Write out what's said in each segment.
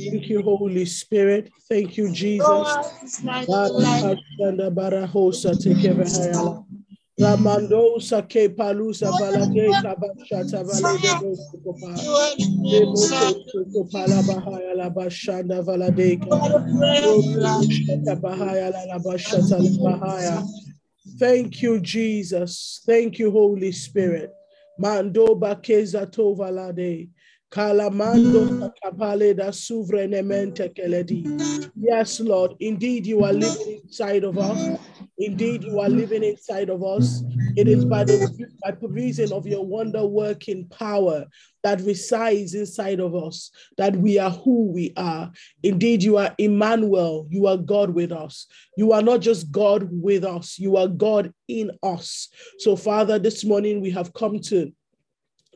Thank you, Holy Spirit. Thank you, Jesus. Thank you, Jesus. Thank you, Holy Spirit. Mando bakeza to valade. Kalamando mm. kapale da suvrenemente keledi. Yes, Lord. Indeed, you are living inside of us. Indeed, you are living inside of us. It is by the by reason of your wonder working power that resides inside of us that we are who we are. Indeed, you are Emmanuel. You are God with us. You are not just God with us, you are God in us. So, Father, this morning we have come to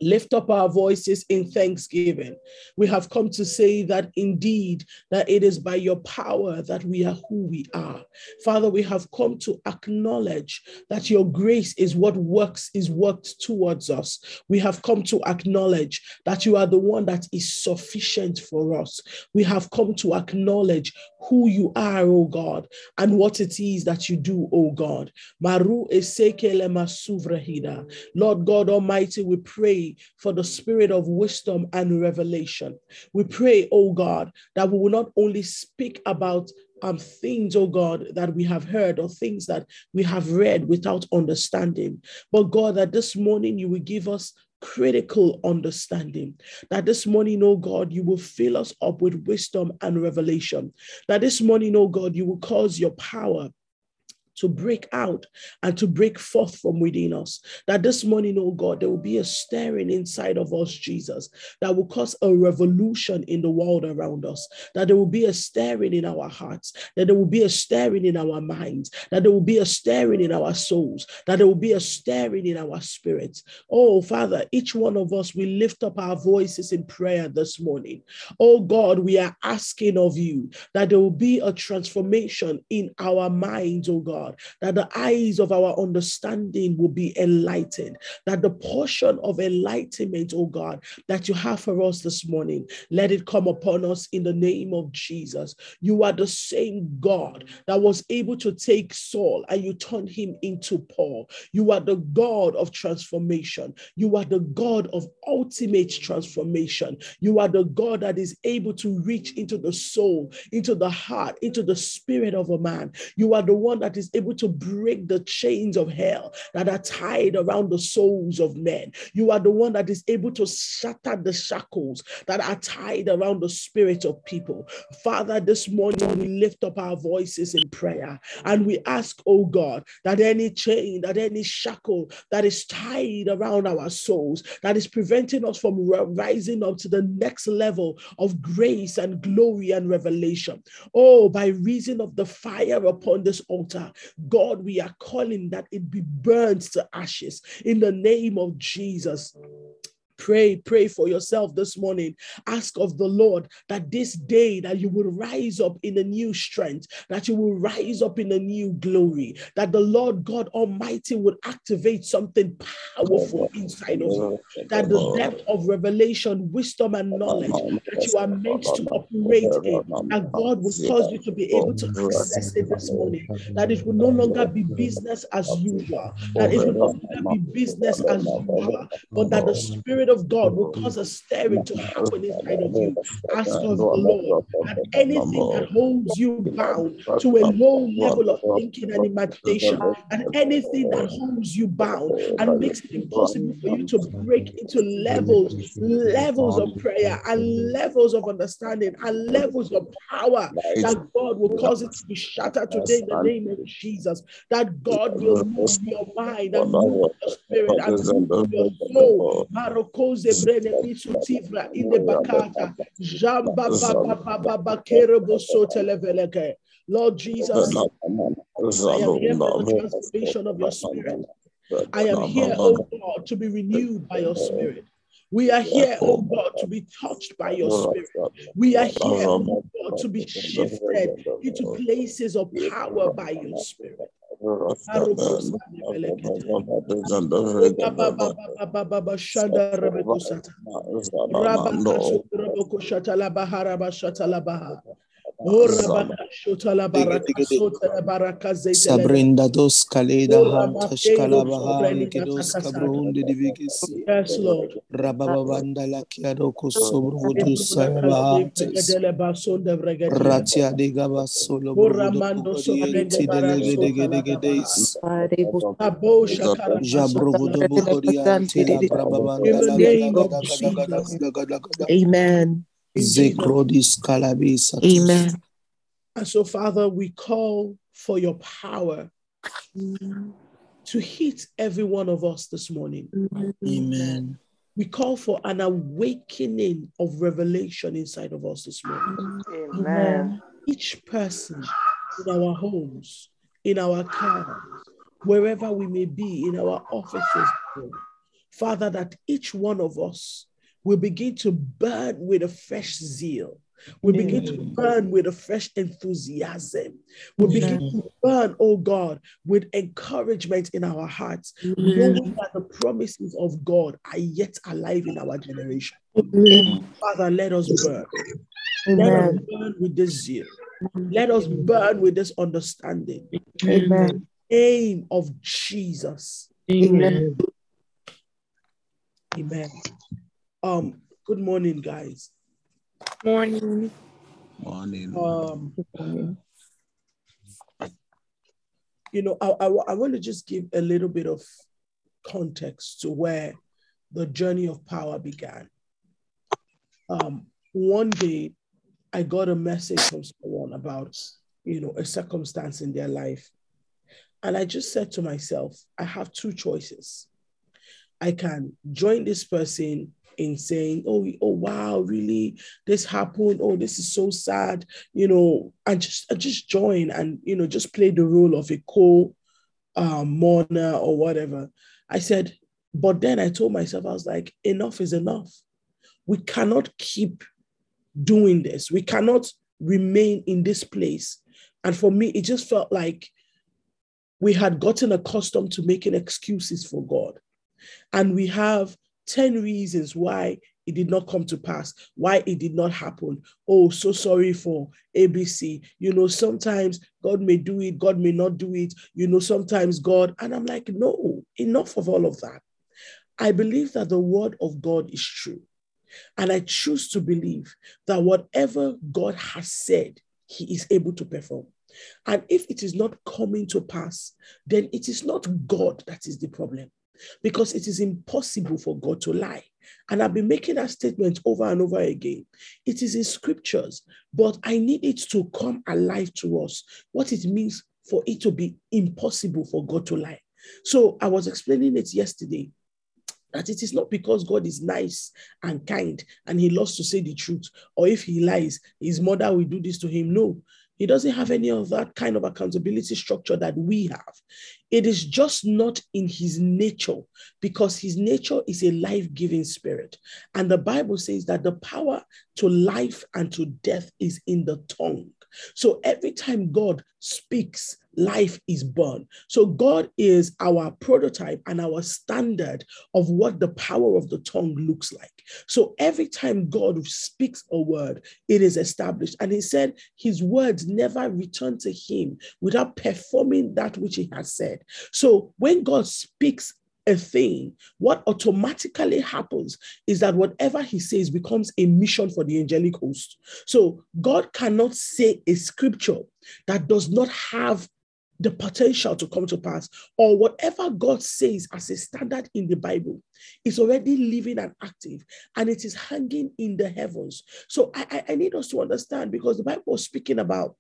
lift up our voices in thanksgiving. We have come to say that indeed that it is by your power that we are who we are. Father we have come to acknowledge that your grace is what works is worked towards us. We have come to acknowledge that you are the one that is sufficient for us. We have come to acknowledge who you are O god and what it is that you do O god. Maru lord god almighty we pray for the spirit of wisdom and revelation. We pray, oh God, that we will not only speak about um, things, oh God, that we have heard or things that we have read without understanding, but God, that this morning you will give us critical understanding. That this morning, oh God, you will fill us up with wisdom and revelation. That this morning, oh God, you will cause your power to break out and to break forth from within us. That this morning, oh God, there will be a stirring inside of us, Jesus, that will cause a revolution in the world around us. That there will be a stirring in our hearts, that there will be a stirring in our minds, that there will be a stirring in our souls, that there will be a stirring in our spirits. Oh, Father, each one of us, we lift up our voices in prayer this morning. Oh God, we are asking of you that there will be a transformation in our minds, oh God God, that the eyes of our understanding will be enlightened, that the portion of enlightenment, oh God, that you have for us this morning, let it come upon us in the name of Jesus. You are the same God that was able to take Saul and you turned him into Paul. You are the God of transformation. You are the God of ultimate transformation. You are the God that is able to reach into the soul, into the heart, into the spirit of a man. You are the one that is able to break the chains of hell that are tied around the souls of men. You are the one that is able to shatter the shackles that are tied around the spirit of people. Father, this morning we lift up our voices in prayer and we ask, oh God, that any chain, that any shackle that is tied around our souls, that is preventing us from rising up to the next level of grace and glory and revelation. Oh, by reason of the fire upon this altar, God, we are calling that it be burned to ashes in the name of Jesus. Pray, pray for yourself this morning. Ask of the Lord that this day that you will rise up in a new strength, that you will rise up in a new glory, that the Lord God Almighty would activate something powerful inside of you, that the depth of revelation, wisdom, and knowledge that you are meant to operate in, that God will cause you to be able to access it this morning, that it will no longer be business as usual, that it will no longer be business as usual, but that the Spirit Spirit of God will cause a stirring to happen inside of you. Ask of the Lord that anything that holds you bound to a low level of thinking and imagination, and anything that holds you bound and makes it impossible for you to break into levels, levels of prayer and levels of understanding and levels of power, that God will cause it to be shattered today in the name of Jesus. That God will move your mind and move your spirit and move your soul koze brene bisu tivra inde bakata. Jamba baba baba bakere boso televeleke Lord Jesus I am here for the transformation of your spirit. I am here oh God to be renewed by your spirit we are here, oh God, to be touched by your spirit. We are here, oh God, to be shifted into places of power by your spirit. Sabrinda dos kaleda hantash kalabahan kedos kabrundi divigis. Yes, Lord. Rababanda la kiado kosobrudu sayabahantes. Ratia de gaba solo Ramando brudu delegedegedegedis. Abo shakara. Jabrudu bukoriante la brababanda In the la name of gada gada gada gada gada gada. Amen. Zekrodis kalabisa. Amen. And so, Father, we call for your power to hit every one of us this morning. Amen. We call for an awakening of revelation inside of us this morning. Amen. Each person in our homes, in our cars, wherever we may be, in our offices, Father, that each one of us will begin to burn with a fresh zeal. We begin to mm. burn with a fresh enthusiasm. We begin to burn, oh God, with encouragement in our hearts, mm. knowing that the promises of God are yet alive in our generation. Mm. Father, let us burn. Let us burn with this zeal. Let us burn with this understanding. Amen. Name of Jesus. Amen. Amen. Um, good morning, guys. Morning. Morning. Um, you know, I, I, I want to just give a little bit of context to where the journey of power began. Um, one day, I got a message from someone about, you know, a circumstance in their life. And I just said to myself, I have two choices. I can join this person in saying, oh, oh, wow, really, this happened. Oh, this is so sad, you know, and just and just join and you know just play the role of a co um, mourner or whatever. I said, but then I told myself, I was like, enough is enough. We cannot keep doing this. We cannot remain in this place. And for me, it just felt like we had gotten accustomed to making excuses for God. And we have 10 reasons why it did not come to pass, why it did not happen. Oh, so sorry for ABC. You know, sometimes God may do it, God may not do it. You know, sometimes God, and I'm like, no, enough of all of that. I believe that the word of God is true. And I choose to believe that whatever God has said, he is able to perform. And if it is not coming to pass, then it is not God that is the problem because it is impossible for God to lie. And I've been making that statement over and over again. It is in scriptures, but I need it to come alive to us, what it means for it to be impossible for God to lie. So I was explaining it yesterday that it is not because God is nice and kind and he loves to say the truth, or if he lies, his mother will do this to him. No, he doesn't have any of that kind of accountability structure that we have. It is just not in his nature because his nature is a life giving spirit. And the Bible says that the power to life and to death is in the tongue. So every time God speaks, life is born. So God is our prototype and our standard of what the power of the tongue looks like. So every time God speaks a word, it is established. And he said his words never return to him without performing that which he has said. So when God speaks a thing, what automatically happens is that whatever he says becomes a mission for the angelic host. So God cannot say a scripture that does not have the potential to come to pass, or whatever God says as a standard in the Bible is already living and active, and it is hanging in the heavens. So I, I, I need us to understand because the Bible was speaking about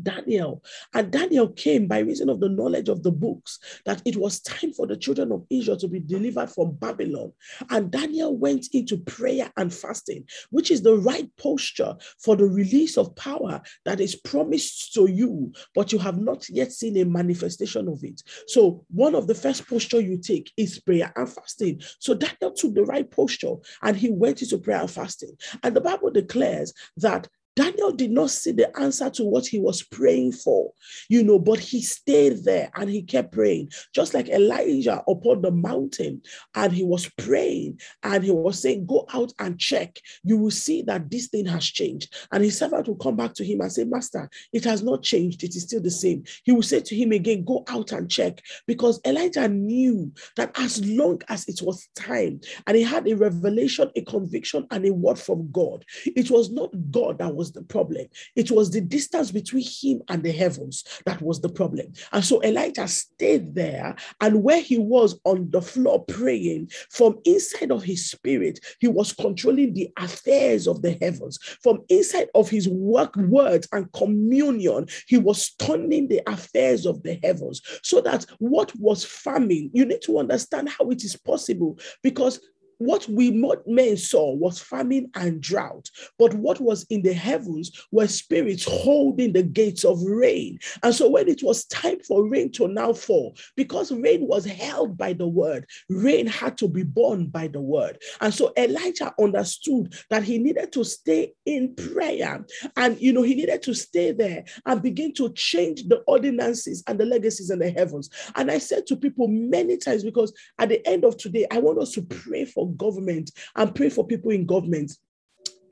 Daniel. And Daniel came by reason of the knowledge of the books that it was time for the children of Israel to be delivered from Babylon. And Daniel went into prayer and fasting, which is the right posture for the release of power that is promised to you, but you have not yet seen a manifestation of it. So, one of the first posture you take is prayer and fasting. So, Daniel took the right posture and he went into prayer and fasting. And the Bible declares that Daniel did not see the answer to what he was praying for, you know, but he stayed there and he kept praying, just like Elijah upon the mountain. And he was praying and he was saying, Go out and check. You will see that this thing has changed. And his servant will come back to him and say, Master, it has not changed. It is still the same. He will say to him again, Go out and check. Because Elijah knew that as long as it was time and he had a revelation, a conviction, and a word from God, it was not God that was the problem. It was the distance between him and the heavens that was the problem. And so Elijah stayed there, and where he was on the floor praying, from inside of his spirit, he was controlling the affairs of the heavens. From inside of his work, words, and communion, he was turning the affairs of the heavens. So that what was famine, you need to understand how it is possible because what we men saw was famine and drought, but what was in the heavens were spirits holding the gates of rain. And so when it was time for rain to now fall, because rain was held by the word, rain had to be born by the word. And so Elijah understood that he needed to stay in prayer and you know he needed to stay there and begin to change the ordinances and the legacies in the heavens. And I said to people many times because at the end of today, I want us to pray for government and pray for people in government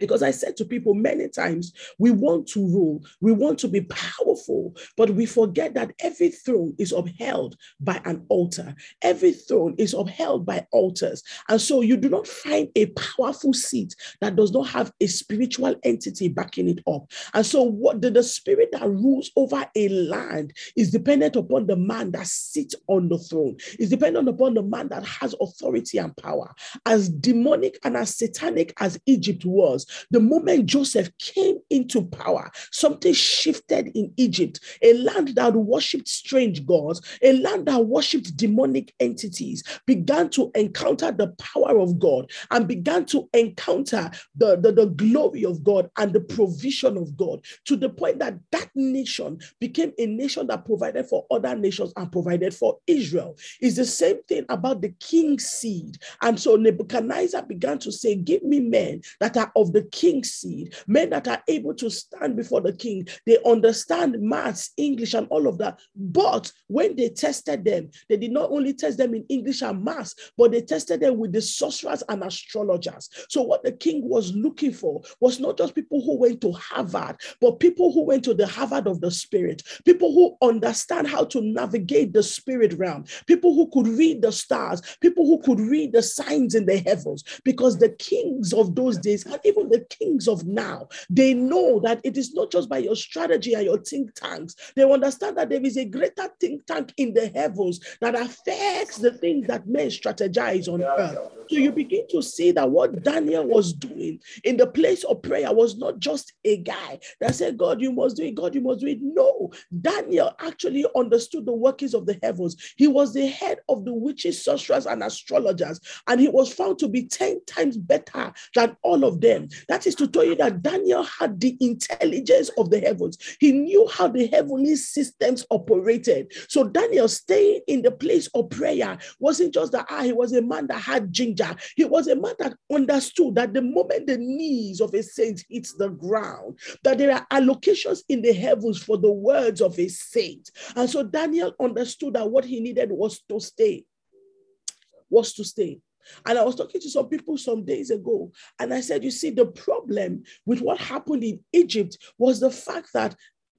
because I said to people many times, we want to rule, we want to be powerful, but we forget that every throne is upheld by an altar. Every throne is upheld by altars. And so you do not find a powerful seat that does not have a spiritual entity backing it up. And so what the, the spirit that rules over a land is dependent upon the man that sits on the throne, is dependent upon the man that has authority and power. As demonic and as satanic as Egypt was, the moment Joseph came into power, something shifted in Egypt, a land that worshipped strange gods, a land that worshipped demonic entities, began to encounter the power of God and began to encounter the, the, the glory of God and the provision of God to the point that that nation became a nation that provided for other nations and provided for Israel. It's the same thing about the king's seed. And so Nebuchadnezzar began to say, Give me men that are of the the king's seed, men that are able to stand before the king. They understand maths, English, and all of that. But when they tested them, they did not only test them in English and maths, but they tested them with the sorcerers and astrologers. So, what the king was looking for was not just people who went to Harvard, but people who went to the Harvard of the spirit, people who understand how to navigate the spirit realm, people who could read the stars, people who could read the signs in the heavens, because the kings of those days, and even the kings of now, they know that it is not just by your strategy and your think tanks. They understand that there is a greater think tank in the heavens that affects the things that men strategize on earth. So you begin to see that what Daniel was doing in the place of prayer was not just a guy that said, God, you must do it, God, you must do it. No, Daniel actually understood the workings of the heavens. He was the head of the witches, sorcerers, and astrologers, and he was found to be 10 times better than all of them. That is to tell you that Daniel had the intelligence of the heavens. He knew how the heavenly systems operated. So Daniel staying in the place of prayer wasn't just that ah, he was a man that had ginger. He was a man that understood that the moment the knees of a saint hits the ground, that there are allocations in the heavens for the words of a saint. And so Daniel understood that what he needed was to stay, was to stay. And I was talking to some people some days ago, and I said, You see, the problem with what happened in Egypt was the fact that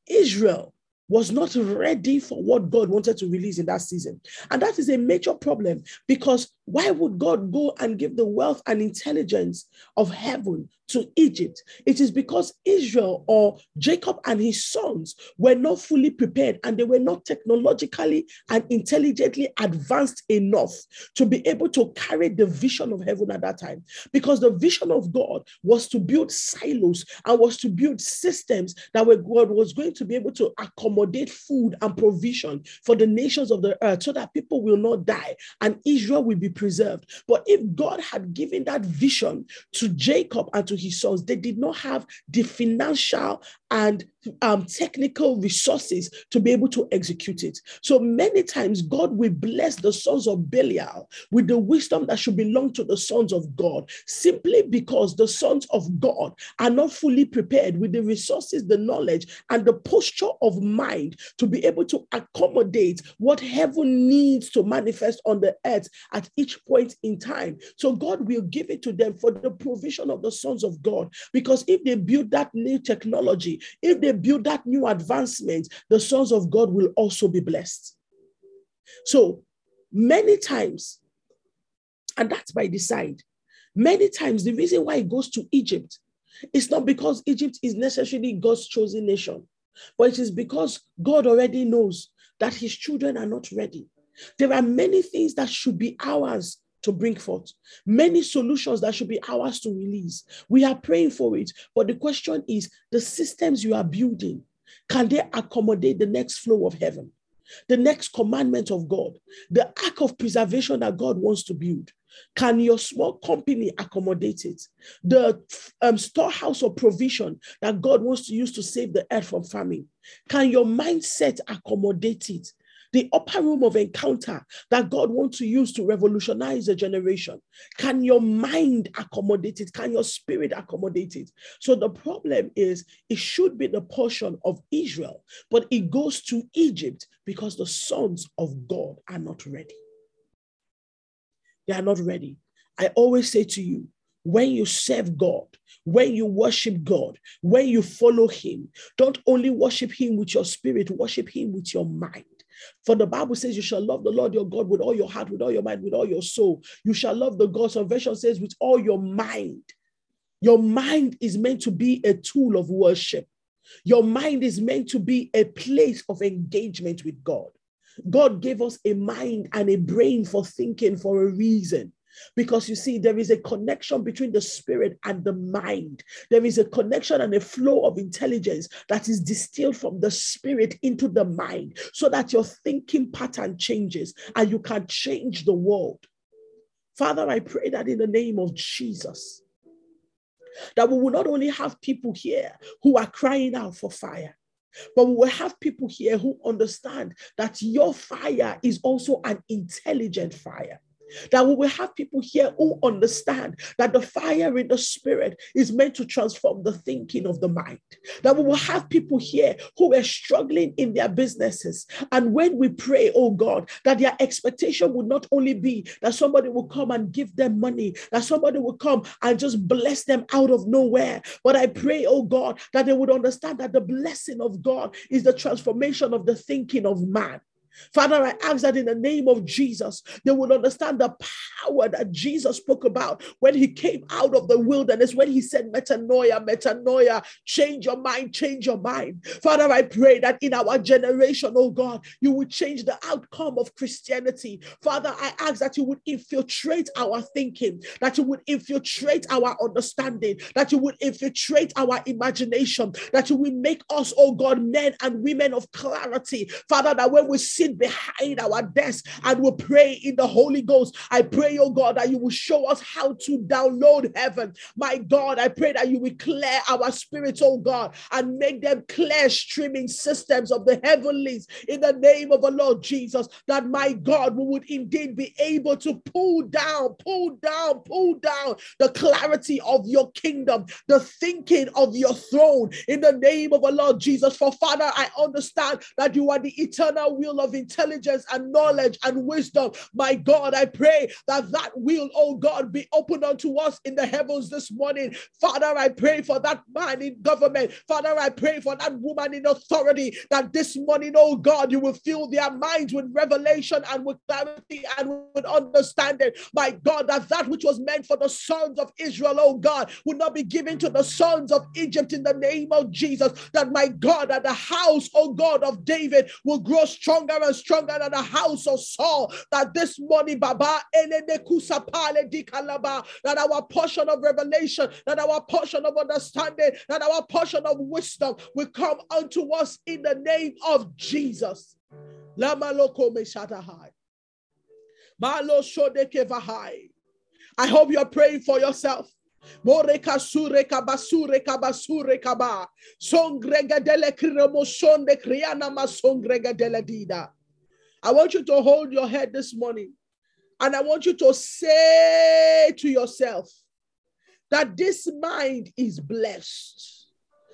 Israel was not ready for what God wanted to release in that season. And that is a major problem because why would God go and give the wealth and intelligence of heaven to Egypt? It is because Israel or Jacob and his sons were not fully prepared and they were not technologically and intelligently advanced enough to be able to carry the vision of heaven at that time. Because the vision of God was to build silos and was to build systems that were God was going to be able to accommodate food and provision for the nations of the earth so that people will not die and Israel will be preserved. But if God had given that vision to Jacob and to his sons, they did not have the financial and um, technical resources to be able to execute it. So many times, God will bless the sons of Belial with the wisdom that should belong to the sons of God, simply because the sons of God are not fully prepared with the resources, the knowledge, and the posture of mind to be able to accommodate what heaven needs to manifest on the earth at each point in time. So God will give it to them for the provision of the sons of God. Because if they build that new technology, if they build that new advancement, the sons of God will also be blessed. So many times, and that's by design, many times the reason why it goes to Egypt is not because Egypt is necessarily God's chosen nation, but it is because God already knows that his children are not ready. There are many things that should be ours to bring forth, many solutions that should be ours to release. We are praying for it, but the question is the systems you are building, can they accommodate the next flow of heaven? The next commandment of God, the ark of preservation that God wants to build. Can your small company accommodate it? The um, storehouse of provision that God wants to use to save the earth from famine. Can your mindset accommodate it? The upper room of encounter that God wants to use to revolutionize a generation. Can your mind accommodate it? Can your spirit accommodate it? So the problem is it should be the portion of Israel, but it goes to Egypt because the sons of God are not ready. They are not ready. I always say to you, when you serve God, when you worship God, when you follow Him, don't only worship Him with your spirit, worship Him with your mind. For the Bible says, You shall love the Lord your God with all your heart, with all your mind, with all your soul. You shall love the God. Version says, with all your mind. Your mind is meant to be a tool of worship. Your mind is meant to be a place of engagement with God. God gave us a mind and a brain for thinking for a reason. Because you see, there is a connection between the spirit and the mind. There is a connection and a flow of intelligence that is distilled from the spirit into the mind so that your thinking pattern changes and you can change the world. Father, I pray that in the name of Jesus, that we will not only have people here who are crying out for fire, but we will have people here who understand that your fire is also an intelligent fire. That we will have people here who understand that the fire in the spirit is meant to transform the thinking of the mind. That we will have people here who are struggling in their businesses. And when we pray, oh God, that their expectation would not only be that somebody will come and give them money, that somebody will come and just bless them out of nowhere. But I pray, oh God, that they would understand that the blessing of God is the transformation of the thinking of man. Father, I ask that in the name of Jesus, they will understand the power that Jesus spoke about when he came out of the wilderness, when he said, Metanoia, metanoia, change your mind, change your mind. Father, I pray that in our generation, oh God, you would change the outcome of Christianity. Father, I ask that you would infiltrate our thinking, that you would infiltrate our understanding, that you would infiltrate our imagination, that you would make us, oh God, men and women of clarity. Father, that when we see sit behind our desk and will pray in the Holy Ghost. I pray, oh God, that you will show us how to download heaven. My God, I pray that you will clear our spirits, oh God, and make them clear streaming systems of the heavenlies in the name of the Lord Jesus. That my God, we would indeed be able to pull down, pull down, pull down the clarity of your kingdom, the thinking of your throne in the name of the Lord Jesus. For Father, I understand that you are the eternal will of of intelligence and knowledge and wisdom. My God, I pray that that will, oh God, be opened unto us in the heavens this morning. Father, I pray for that man in government. Father, I pray for that woman in authority that this morning, oh God, you will fill their minds with revelation and with clarity and with understanding. My God, that that which was meant for the sons of Israel, oh God, would not be given to the sons of Egypt in the name of Jesus. That my God, that the house, oh God, of David will grow stronger and stronger than the house of Saul. That this morning, Baba, that our portion of revelation, that our portion of understanding, that our portion of wisdom will come unto us in the name of Jesus. I hope you're praying for yourself. Moreka sureka basureka basureka ba. Songrega dele kremosonde kriana masongrega dele dida. I want you to hold your head this morning and I want you to say to yourself that this mind is blessed.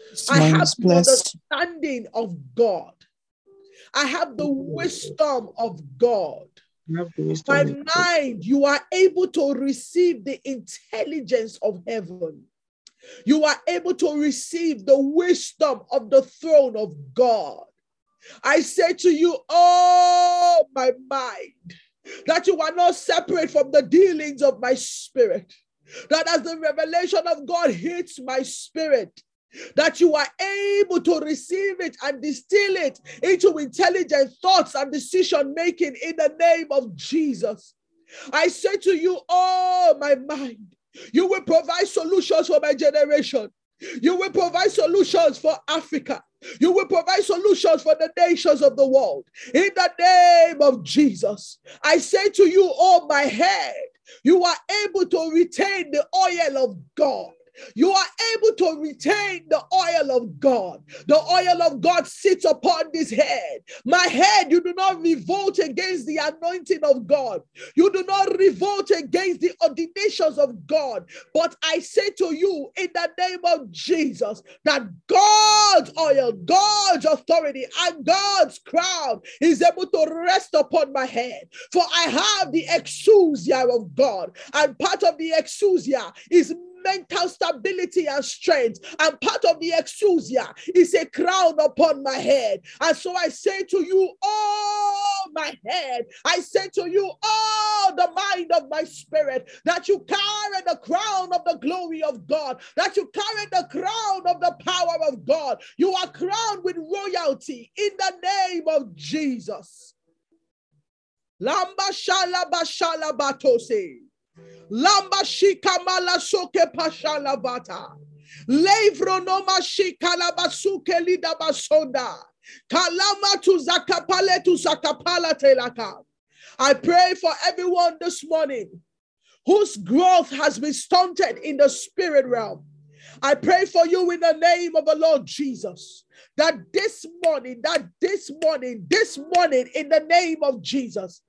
This I have the understanding of God. I have the wisdom of God. You have the wisdom My mind, you are able to receive the intelligence of heaven. You are able to receive the wisdom of the throne of God. I say to you, oh, my mind, that you are not separate from the dealings of my spirit. That as the revelation of God hits my spirit, that you are able to receive it and distill it into intelligent thoughts and decision making in the name of Jesus. I say to you, oh, my mind, you will provide solutions for my generation. You will provide solutions for Africa. You will provide solutions for the nations of the world. In the name of Jesus, I say to you, oh, my head, you are able to retain the oil of God. You are able to retain the oil of God. The oil of God sits upon this head. My head, you do not revolt against the anointing of God. You do not revolt against the ordinations of God. But I say to you, in the name of Jesus, that God's oil, God's authority, and God's crown is able to rest upon my head. For I have the exousia of God, and part of the exousia is mental stability and strength. And part of the exousia is a crown upon my head. And so I say to you, oh, my head, I say to you, oh, the mind of my spirit, that you carry the crown of the glory of God, that you carry the crown of the power of God. You are crowned with royalty in the name of Jesus. Lamba shala bashala batose. Lamba shika mala soke pashala bata. Levronoma shikala basuke lida basonda. Kalama tu zakapale tu zakapala telaka. I pray for everyone this morning whose growth has been stunted in the spirit realm. I pray for you in the name of the Lord Jesus that this morning, that this morning, this morning, in the name of Jesus,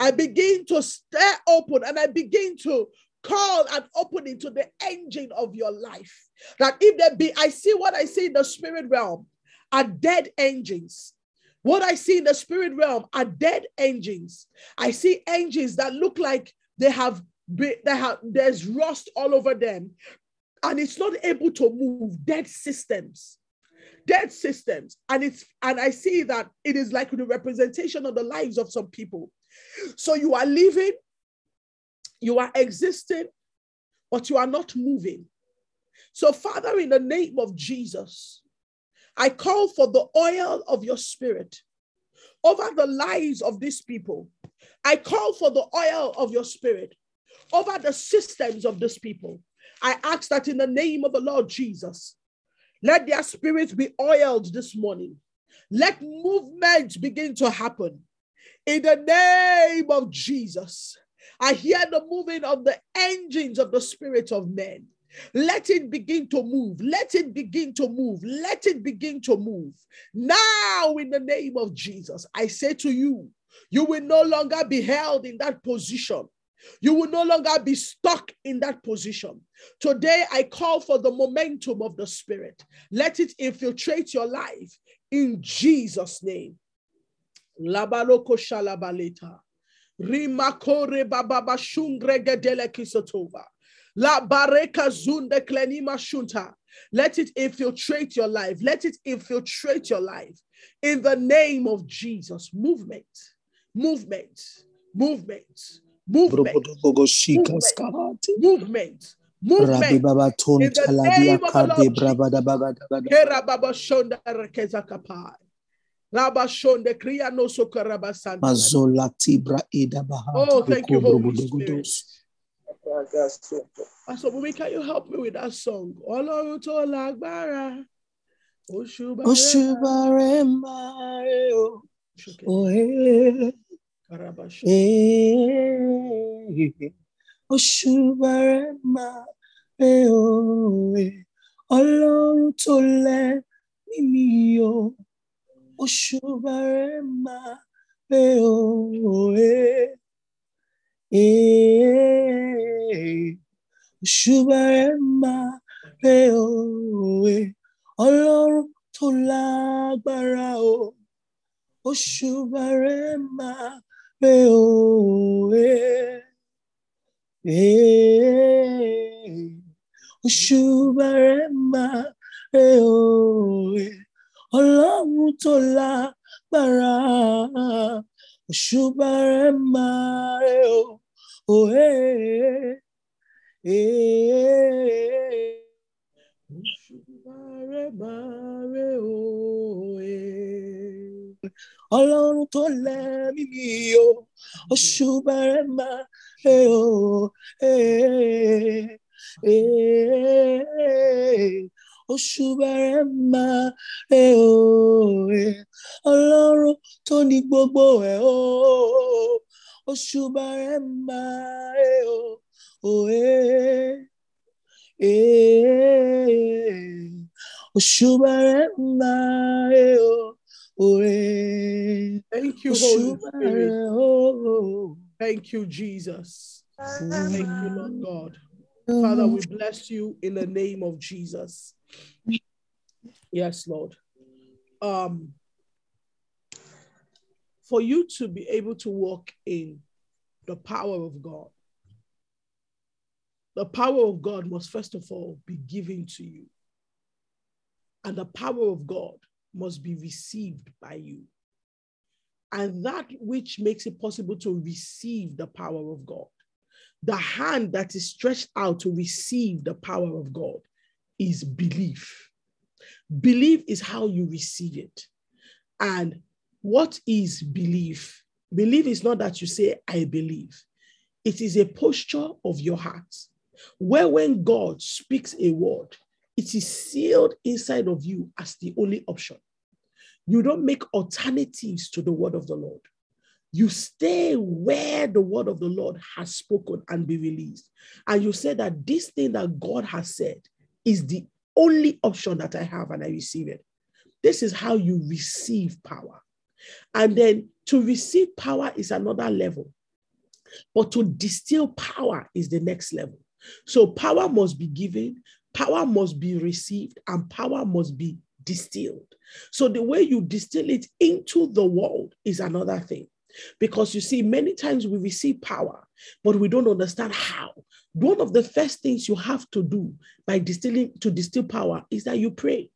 I begin to stare open and I begin to call and open into the engine of your life. That if there be, I see what I see in the spirit realm are dead engines. What I see in the spirit realm are dead engines. I see engines that look like they have they have there's rust all over them and it's not able to move. Dead systems. Dead systems. And it's and i see that it is like the representation of the lives of some people. So you are living you are existing but you are not moving. So father in the name of jesus i call for the oil of your spirit over the lives of these people. I call for the oil of your spirit over the systems of these people I ask that in the name of the Lord Jesus, let their spirits be oiled this morning. Let movement begin to happen. In the name of Jesus, I hear the moving of the engines of the spirit of men. Let it begin to move. Let it begin to move. Let it begin to move. Now, in the name of Jesus, I say to you, you will no longer be held in that position. You will no longer be stuck in that position. Today, I call for the momentum of the Spirit. Let it infiltrate your life in Jesus' name. Labaloko shalabaleta. Rimakore bababa shungregedele kisotova. La bareka zunde klenima shunta. Let it infiltrate your life. Let it infiltrate your life. In the name of Jesus. Movement, movement, movement, movement, movement, movement, movement. In the name of the Lord Brabada Bagada. Kera baba shonda rekeza kapai. Raba shonde kriya no sokaraba santa. Mazola Tibra Ida Baha. Oh, thank you, Holy Spirit. Brobodogodos. Pastor Bumi, can you help me with that song? Ọlọ́run tó lágbára. Rẹ̀ Oshubare Mario. ṣókè. Ohe. Karaba Eh. Oshubare Ma. pé òwe ọlọ́run tó lẹ́ mímí o òṣùbà rẹ̀ máa pé òwe òṣùbà rẹ̀ máa pé òwe ọlọ́run tó lágbára o òṣùbà rẹ̀ máa pé òwe. òṣùbà rẹ̀ máa pé òwe ọlọ́run tó lágbára òṣùbà rẹ̀ máa pé òwe. Òṣùbà rẹ̀ máa rẹ̀ òye. Ọlọ́run tó lẹ́mí mi o òṣùbà rẹ̀ máa pé òwe. òṣùbà rẹ̀ máa pé òwe ọlọ́run tó ní gbogbo ẹ̀ o òṣùbà rẹ̀ máa pé òwe. òṣùbà rẹ̀ máa pé òwe. Thank you, Holy Spirit. Thank you, Jesus. Thank you, Lord God. Father, we bless you in the name of Jesus. Yes, Lord. Um, for you to be able to walk in the power of God, the power of God must first of all be given to you. And the power of God must be received by you. And that which makes it possible to receive the power of God, the hand that is stretched out to receive the power of God, is belief. Belief is how you receive it. And what is belief? Belief is not that you say, I believe, it is a posture of your heart where when God speaks a word, it is sealed inside of you as the only option. You don't make alternatives to the word of the Lord. You stay where the word of the Lord has spoken and be released. And you say that this thing that God has said is the only option that I have, and I receive it. This is how you receive power. And then to receive power is another level, but to distill power is the next level. So power must be given, power must be received, and power must be distilled. So the way you distill it into the world is another thing. Because you see, many times we receive power, but we don't understand how. One of the first things you have to do by distilling to distill power is that you pray.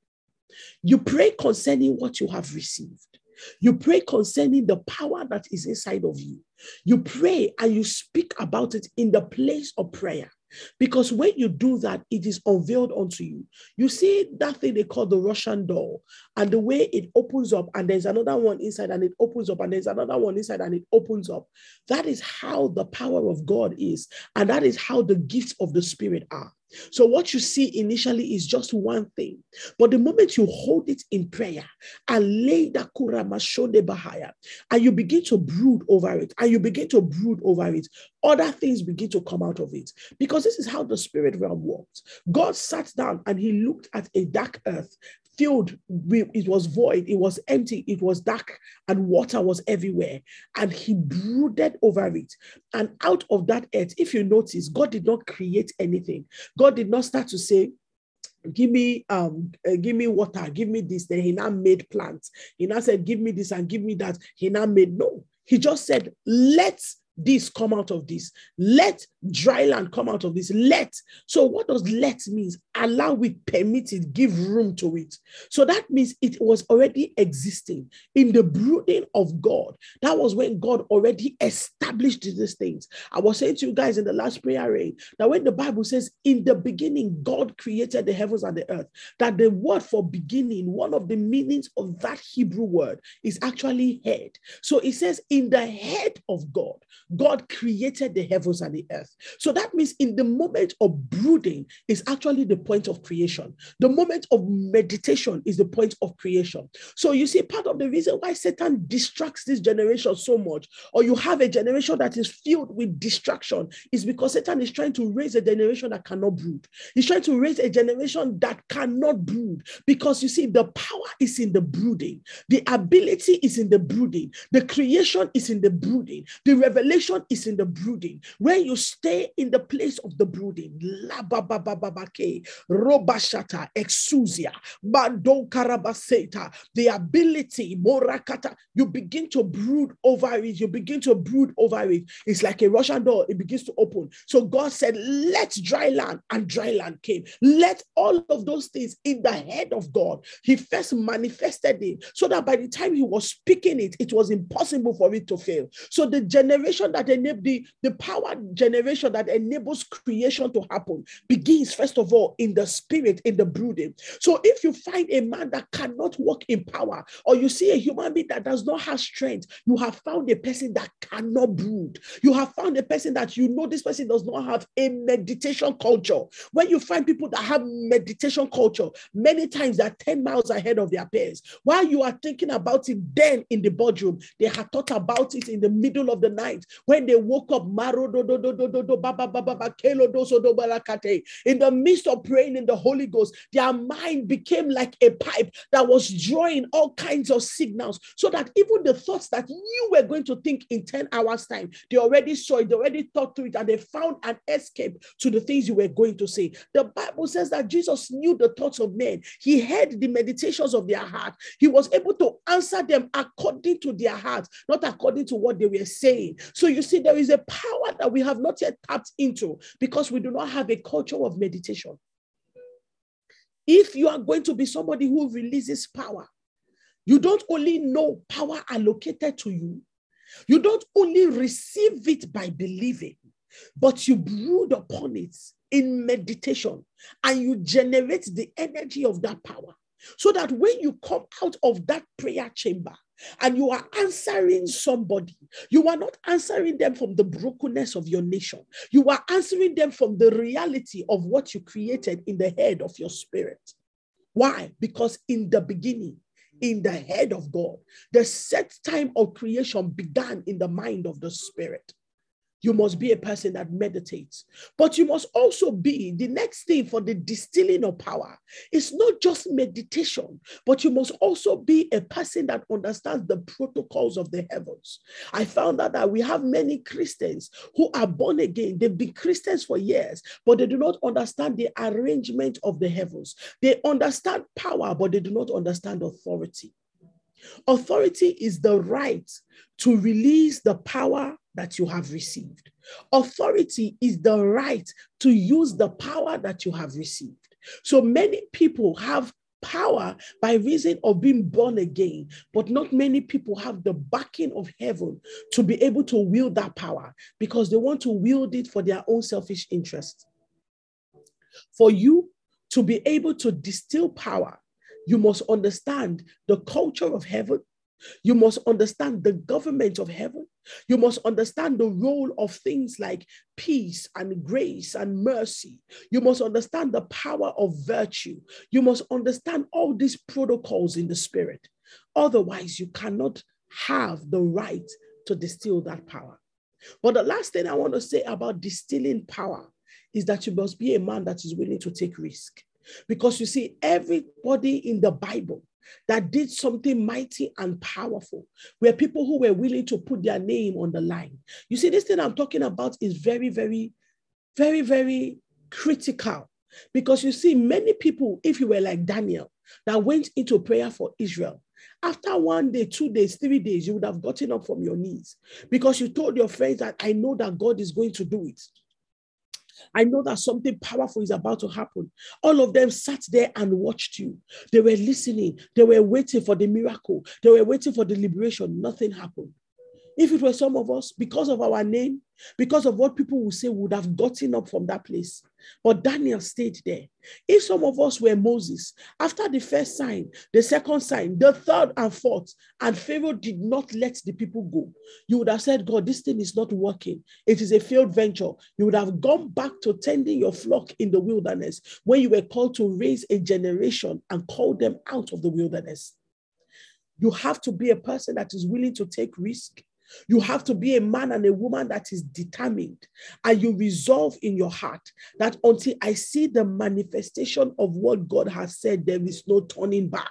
You pray concerning what you have received. You pray concerning the power that is inside of you. You pray and you speak about it in the place of prayer. Because when you do that, it is unveiled unto you. You see that thing they call the Russian doll, and the way it opens up, and there's another one inside, and it opens up, and there's another one inside, and it opens up. That is how the power of God is, and that is how the gifts of the Spirit are. So, what you see initially is just one thing, but the moment you hold it in prayer and lay the kuramashonde bahaya, and you begin to brood over it, and you begin to brood over it, other things begin to come out of it. Because this is how the spirit realm works. God sat down and he looked at a dark earth filled with it was void it was empty it was dark and water was everywhere. And he brooded over it. And out of that earth if you notice god did not create anything. God did not start to say give me um uh, give me water give me this. Then he now made plants. He now said give me this and give me that. He now made no. He just said let this come out of this. Let dry land come out of this. Let. So what does let means? Allow it permit it give room to it. So that means it was already existing in the brooding of god. That was when god already established these things. I was saying to you guys in the last prayer rain that when the bible says in the beginning god created the heavens and the earth that the word for beginning one of the meanings of that hebrew word is actually head. So it says in the head of god God created the heavens and the earth. So that means in the moment of brooding is actually the point of creation. The moment of meditation is the point of creation. So you see, part of the reason why Satan distracts this generation so much, or you have a generation that is filled with distraction, is because Satan is trying to raise a generation that cannot brood. He's trying to raise a generation that cannot brood because you see, the power is in the brooding, the ability is in the brooding, the creation is in the brooding, the revelation is in the brooding. When you stay in the place of the brooding, la ba ba ba ba ba ke, robashata, exousia, mando karabaseta, the ability, morakata, you begin to brood over it, you begin to brood over it. It's like a Russian door, it begins to open. So God said, Let dry land, and dry land came. Let all of those things in the head of God, He first manifested it so that by the time He was speaking it, it was impossible for it to fail. So the generation that enabled the, the power generation that enables creation to happen begins, first of all, in the spirit, in the brooding. So if you find a man that cannot walk in power, or you see a human being that does not have strength, you have found a person that cannot brood. You have found a person that you know this person does not have a meditation culture. When you find people that have meditation culture, many times they're 10 miles ahead of their peers. While you are thinking about it then in the boardroom, they have thought about it in the middle of the night when they woke up. In the midst of praying in the Holy Ghost, their mind became like a pipe that was drawing all kinds of signals so that even the thoughts that you were going to think in 10 hours' time, they already saw it, they already thought through it, and they found an escape to the things you were going to say. The Bible says that Jesus knew the thoughts of men, He heard the meditations of their heart, He was able to answer them according to their heart, not according to what they were saying. So you see, there is a power that we have not yet tapped into because we do not have a culture of meditation. If you are going to be somebody who releases power, you don't only know power allocated to you, you don't only receive it by believing, but you brood upon it in meditation and you generate the energy of that power. So that when you come out of that prayer chamber and you are answering somebody, you are not answering them from the brokenness of your nation. You are answering them from the reality of what you created in the head of your spirit. Why? Because in the beginning, in the head of God, the set time of creation began in the mind of the spirit. You must be a person that meditates, but you must also be the next thing for the distilling of power. It's not just meditation, but you must also be a person that understands the protocols of the heavens. I found out that we have many Christians who are born again. They've been Christians for years, but they do not understand the arrangement of the heavens. They understand power, but they do not understand authority. Authority is the right to release the power that you have received. Authority is the right to use the power that you have received. So many people have power by reason of being born again, but not many people have the backing of heaven to be able to wield that power because they want to wield it for their own selfish interest. For you to be able to distill power, you must understand the culture of heaven. You must understand the government of heaven. You must understand the role of things like peace and grace and mercy. You must understand the power of virtue. You must understand all these protocols in the spirit. Otherwise, you cannot have the right to distill that power. But the last thing I want to say about distilling power is that you must be a man that is willing to take risk. Because you see, everybody in the Bible that did something mighty and powerful were people who were willing to put their name on the line. You see, this thing I'm talking about is very, very, very, very critical. Because you see, many people, if you were like Daniel, that went into prayer for Israel, after one day, two days, three days, you would have gotten up from your knees because you told your friends that I know that God is going to do it. I know that something powerful is about to happen. All of them sat there and watched you. They were listening. They were waiting for the miracle. They were waiting for the liberation. Nothing happened. If it were some of us, because of our name, because of what people will say, we would have gotten up from that place. But Daniel stayed there. If some of us were Moses, after the first sign, the second sign, the third and fourth, and Pharaoh did not let the people go, you would have said, God, this thing is not working. It is a failed venture. You would have gone back to tending your flock in the wilderness when you were called to raise a generation and call them out of the wilderness. You have to be a person that is willing to take risk. You have to be a man and a woman that is determined and you resolve in your heart that until I see the manifestation of what God has said, there is no turning back.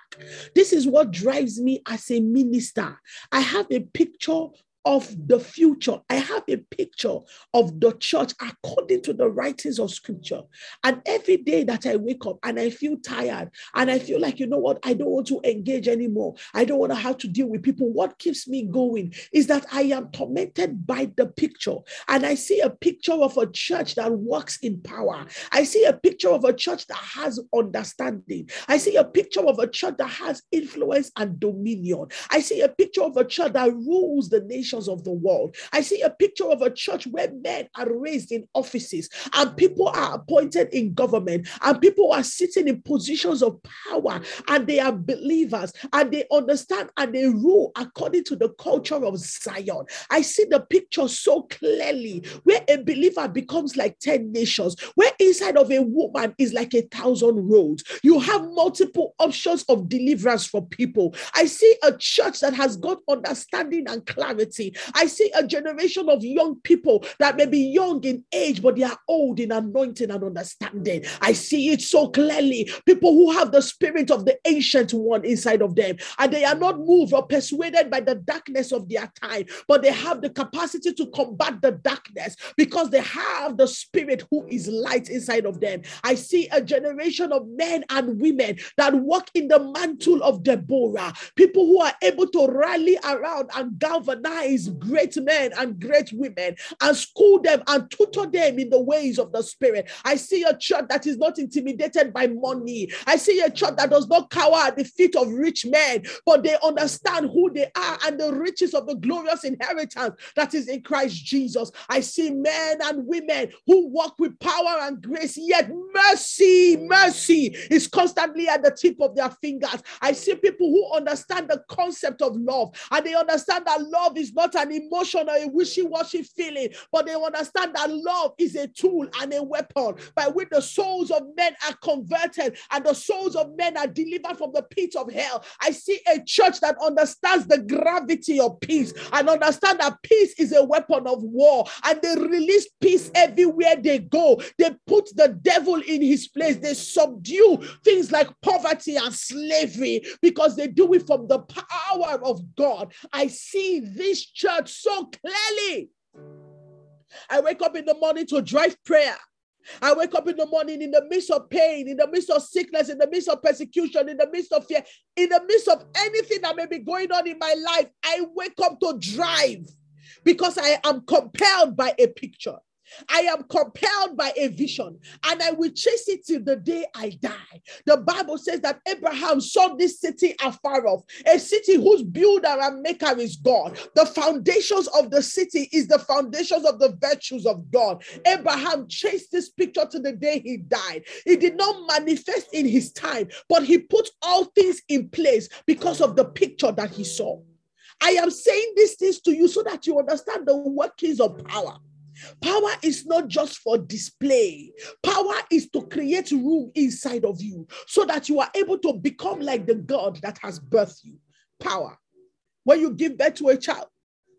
This is what drives me as a minister. I have a picture of the future. I have a picture of the church according to the writings of scripture. And every day that I wake up and I feel tired and I feel like, you know what, I don't want to engage anymore. I don't want to have to deal with people. What keeps me going is that I am tormented by the picture. And I see a picture of a church that works in power. I see a picture of a church that has understanding. I see a picture of a church that has influence and dominion. I see a picture of a church that rules the nation nations of the world. I see a picture of a church where men are raised in offices and people are appointed in government and people are sitting in positions of power and they are believers and they understand and they rule according to the culture of Zion. I see the picture so clearly where a believer becomes like 10 nations, where inside of a woman is like a thousand roads. You have multiple options of deliverance for people. I see a church that has got understanding and clarity I see a generation of young people that may be young in age, but they are old in anointing and understanding. I see it so clearly. People who have the spirit of the ancient one inside of them, and they are not moved or persuaded by the darkness of their time, but they have the capacity to combat the darkness because they have the spirit who is light inside of them. I see a generation of men and women that walk in the mantle of Deborah, people who are able to rally around and galvanize great men and great women and school them and tutor them in the ways of the Spirit. I see a church that is not intimidated by money. I see a church that does not cower at the feet of rich men, but they understand who they are and the riches of the glorious inheritance that is in Christ Jesus. I see men and women who walk with power and grace, yet mercy, mercy is constantly at the tip of their fingers. I see people who understand the concept of love and they understand that love is not an emotion or a wishy-washy feeling, but they understand that love is a tool and a weapon by which the souls of men are converted and the souls of men are delivered from the pit of hell. I see a church that understands the gravity of peace and understand that peace is a weapon of war and they release peace everywhere they go. They put the devil in his place. They subdue things like poverty and slavery because they do it from the power of God. I see this church so clearly. I wake up in the morning to drive prayer. I wake up in the morning in the midst of pain, in the midst of sickness, in the midst of persecution, in the midst of fear, in the midst of anything that may be going on in my life. I wake up to drive because I am compelled by a picture. I am compelled by a vision and I will chase it till the day I die. The Bible says that Abraham saw this city afar off, a city whose builder and maker is God. The foundations of the city is the foundations of the virtues of God. Abraham chased this picture to the day he died. It did not manifest in his time, but he put all things in place because of the picture that he saw. I am saying these things to you so that you understand the workings of power. Power is not just for display. Power is to create room inside of you so that you are able to become like the God that has birthed you. Power. When you give birth to a child,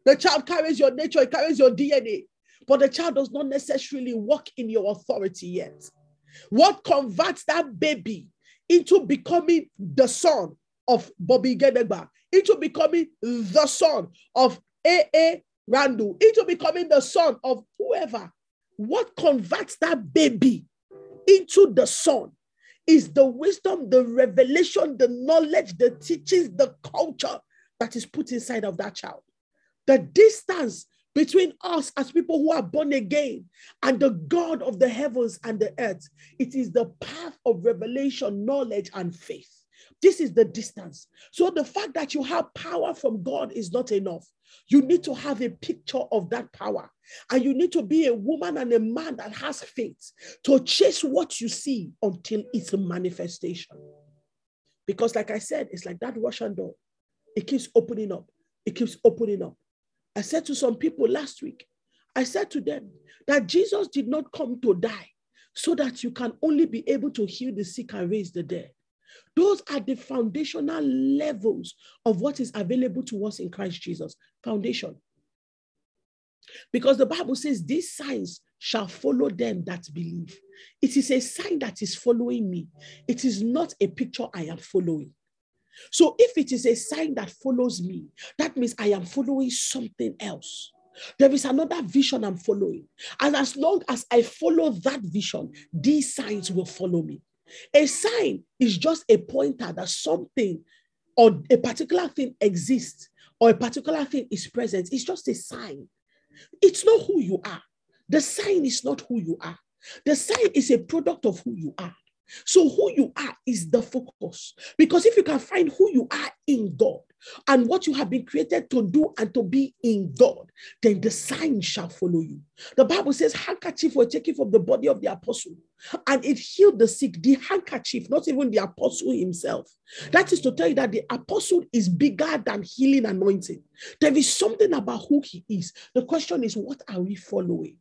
the child carries your nature, it carries your DNA, but the child does not necessarily walk in your authority yet. What converts that baby into becoming the son of Bobby Gedegba, into becoming the son of A.A. Randall into becoming the son of whoever. What converts that baby into the son is the wisdom, the revelation, the knowledge, the teachings, the culture that is put inside of that child. The distance between us as people who are born again and the God of the heavens and the earth, it is the path of revelation, knowledge, and faith. This is the distance. So the fact that you have power from God is not enough. You need to have a picture of that power. And you need to be a woman and a man that has faith to chase what you see until it's a manifestation. Because, like I said, it's like that Russian door. It keeps opening up. It keeps opening up. I said to some people last week, I said to them that Jesus did not come to die so that you can only be able to heal the sick and raise the dead. Those are the foundational levels of what is available to us in Christ Jesus. Foundation. Because the Bible says these signs shall follow them that believe. It is a sign that is following me. It is not a picture I am following. So if it is a sign that follows me, that means I am following something else. There is another vision I'm following. And as long as I follow that vision, these signs will follow me. A sign is just a pointer that something or a particular thing exists or a particular thing is present. It's just a sign. It's not who you are. The sign is not who you are. The sign is a product of who you are. So, who you are is the focus. Because if you can find who you are in God and what you have been created to do and to be in God, then the sign shall follow you. The Bible says, handkerchief were taken from the body of the apostle and it healed the sick. The handkerchief, not even the apostle himself. That is to tell you that the apostle is bigger than healing anointing. There is something about who he is. The question is, what are we following?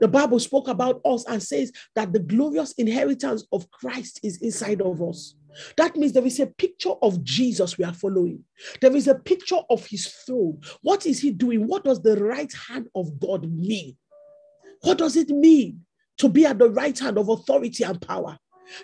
The Bible spoke about us and says that the glorious inheritance of Christ is inside of us. That means there is a picture of Jesus we are following. There is a picture of his throne. What is he doing? What does the right hand of God mean? What does it mean to be at the right hand of authority and power?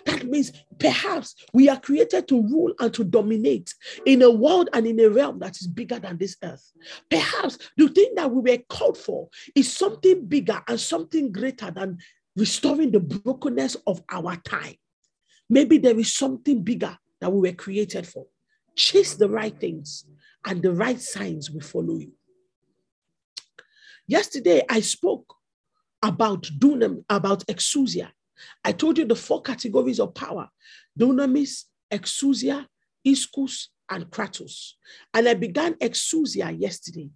That means perhaps we are created to rule and to dominate in a world and in a realm that is bigger than this earth. Perhaps the thing that we were called for is something bigger and something greater than restoring the brokenness of our time. Maybe there is something bigger that we were created for. Chase the right things, and the right signs will follow you. Yesterday, I spoke about dunamis, about exousia. I told you the four categories of power dunamis, exousia, ischus, and kratos. And I began exousia yesterday.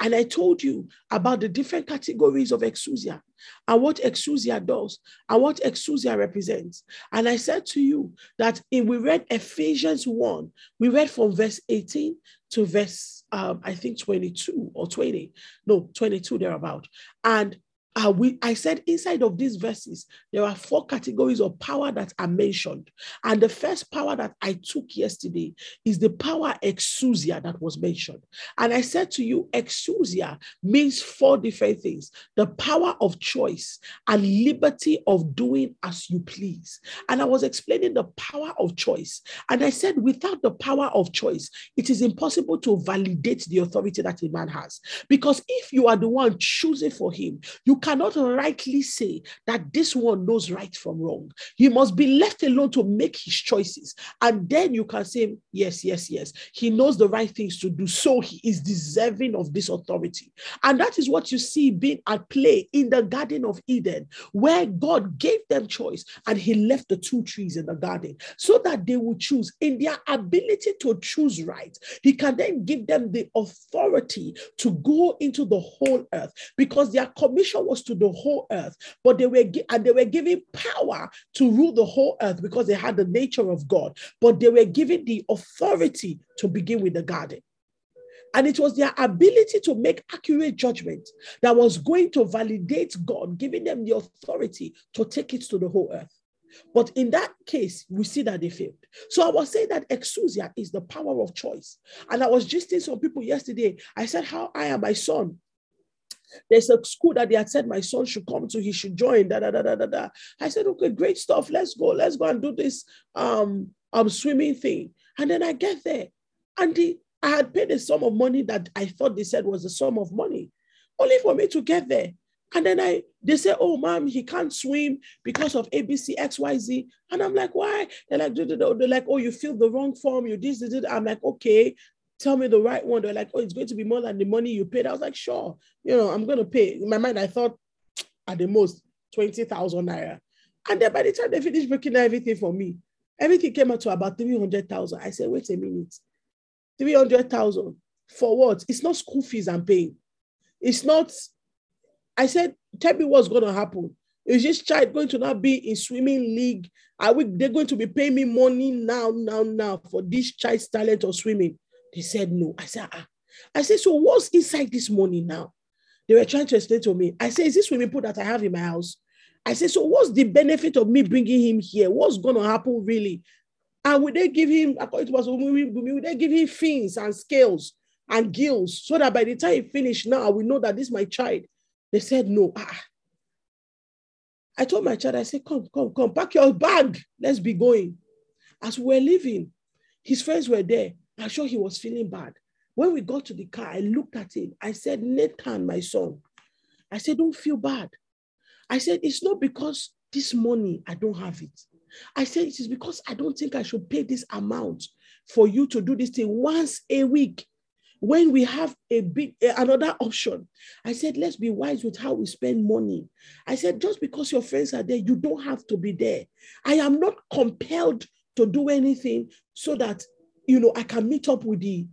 And I told you about the different categories of exousia and what exousia does and what exousia represents. And I said to you that if we read Ephesians 1, we read from verse 18 to verse, um, I think 22 or 20, no, 22 thereabout. And uh, we, I said inside of these verses, there are four categories of power that are mentioned. And the first power that I took yesterday is the power exousia that was mentioned. And I said to you, exousia means four different things the power of choice and liberty of doing as you please. And I was explaining the power of choice. And I said, without the power of choice, it is impossible to validate the authority that a man has. Because if you are the one choosing for him, you cannot rightly say that this one knows right from wrong. He must be left alone to make his choices. And then you can say, yes, yes, yes. He knows the right things to do. So he is deserving of this authority. And that is what you see being at play in the Garden of Eden, where God gave them choice and he left the two trees in the garden so that they would choose in their ability to choose right. He can then give them the authority to go into the whole earth because their commission was to the whole earth, but they were and they were given power to rule the whole earth because they had the nature of God, but they were given the authority to begin with the garden. And it was their ability to make accurate judgment that was going to validate God, giving them the authority to take it to the whole earth. But in that case, we see that they failed. So I was saying that exousia is the power of choice. And I was just saying some people yesterday. I said, How I am my son. There's a school that they had said my son should come to, he should join. Da, da, da, da, da, da. I said, okay, great stuff. Let's go. Let's go and do this um, um swimming thing. And then I get there. And the, I had paid a sum of money that I thought they said was a sum of money, only for me to get there. And then I they say, oh mom, he can't swim because of ABC, XYZ. And I'm like, why? They're like, they're like, oh, you filled the wrong form, you this, this, this. I'm like, okay, tell me the right one. They're like, oh, it's going to be more than the money you paid. I was like, sure, you know, I'm gonna pay. In my mind, I thought at the most 20,000 naira. And then by the time they finished breaking everything for me, everything came out to about 300,000. I said, wait a minute, 300,000 For what? It's not school fees I'm paying. It's not. I said, tell me what's going to happen. Is this child going to now be in swimming league? Are we? They're going to be paying me money now, now, now for this child's talent of swimming. They said no. I said, ah. I said, so what's inside this money now? They were trying to explain to me. I said, is this swimming pool that I have in my house? I said, so what's the benefit of me bringing him here? What's going to happen really? And would they give him, according to us, would they give him fins and scales and gills so that by the time he finished now, we know that this is my child? They said, no. Ah. I told my child, I said, come, come, come, pack your bag. Let's be going. As we were leaving, his friends were there. I'm sure he was feeling bad. When we got to the car, I looked at him. I said, Nathan, my son, I said, don't feel bad. I said, it's not because this money, I don't have it. I said, it is because I don't think I should pay this amount for you to do this thing once a week when we have a big another option i said let's be wise with how we spend money i said just because your friends are there you don't have to be there i am not compelled to do anything so that you know i can meet up with the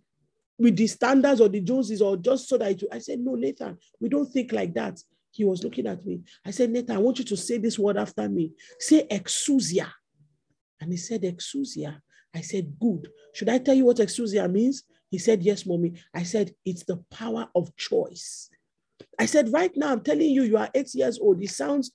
with the standards or the joneses or just so that I, I said no nathan we don't think like that he was looking at me i said nathan i want you to say this word after me say exousia and he said exousia i said good should i tell you what exousia means he said, Yes, mommy. I said, It's the power of choice. I said, Right now, I'm telling you, you are eight years old. It sounds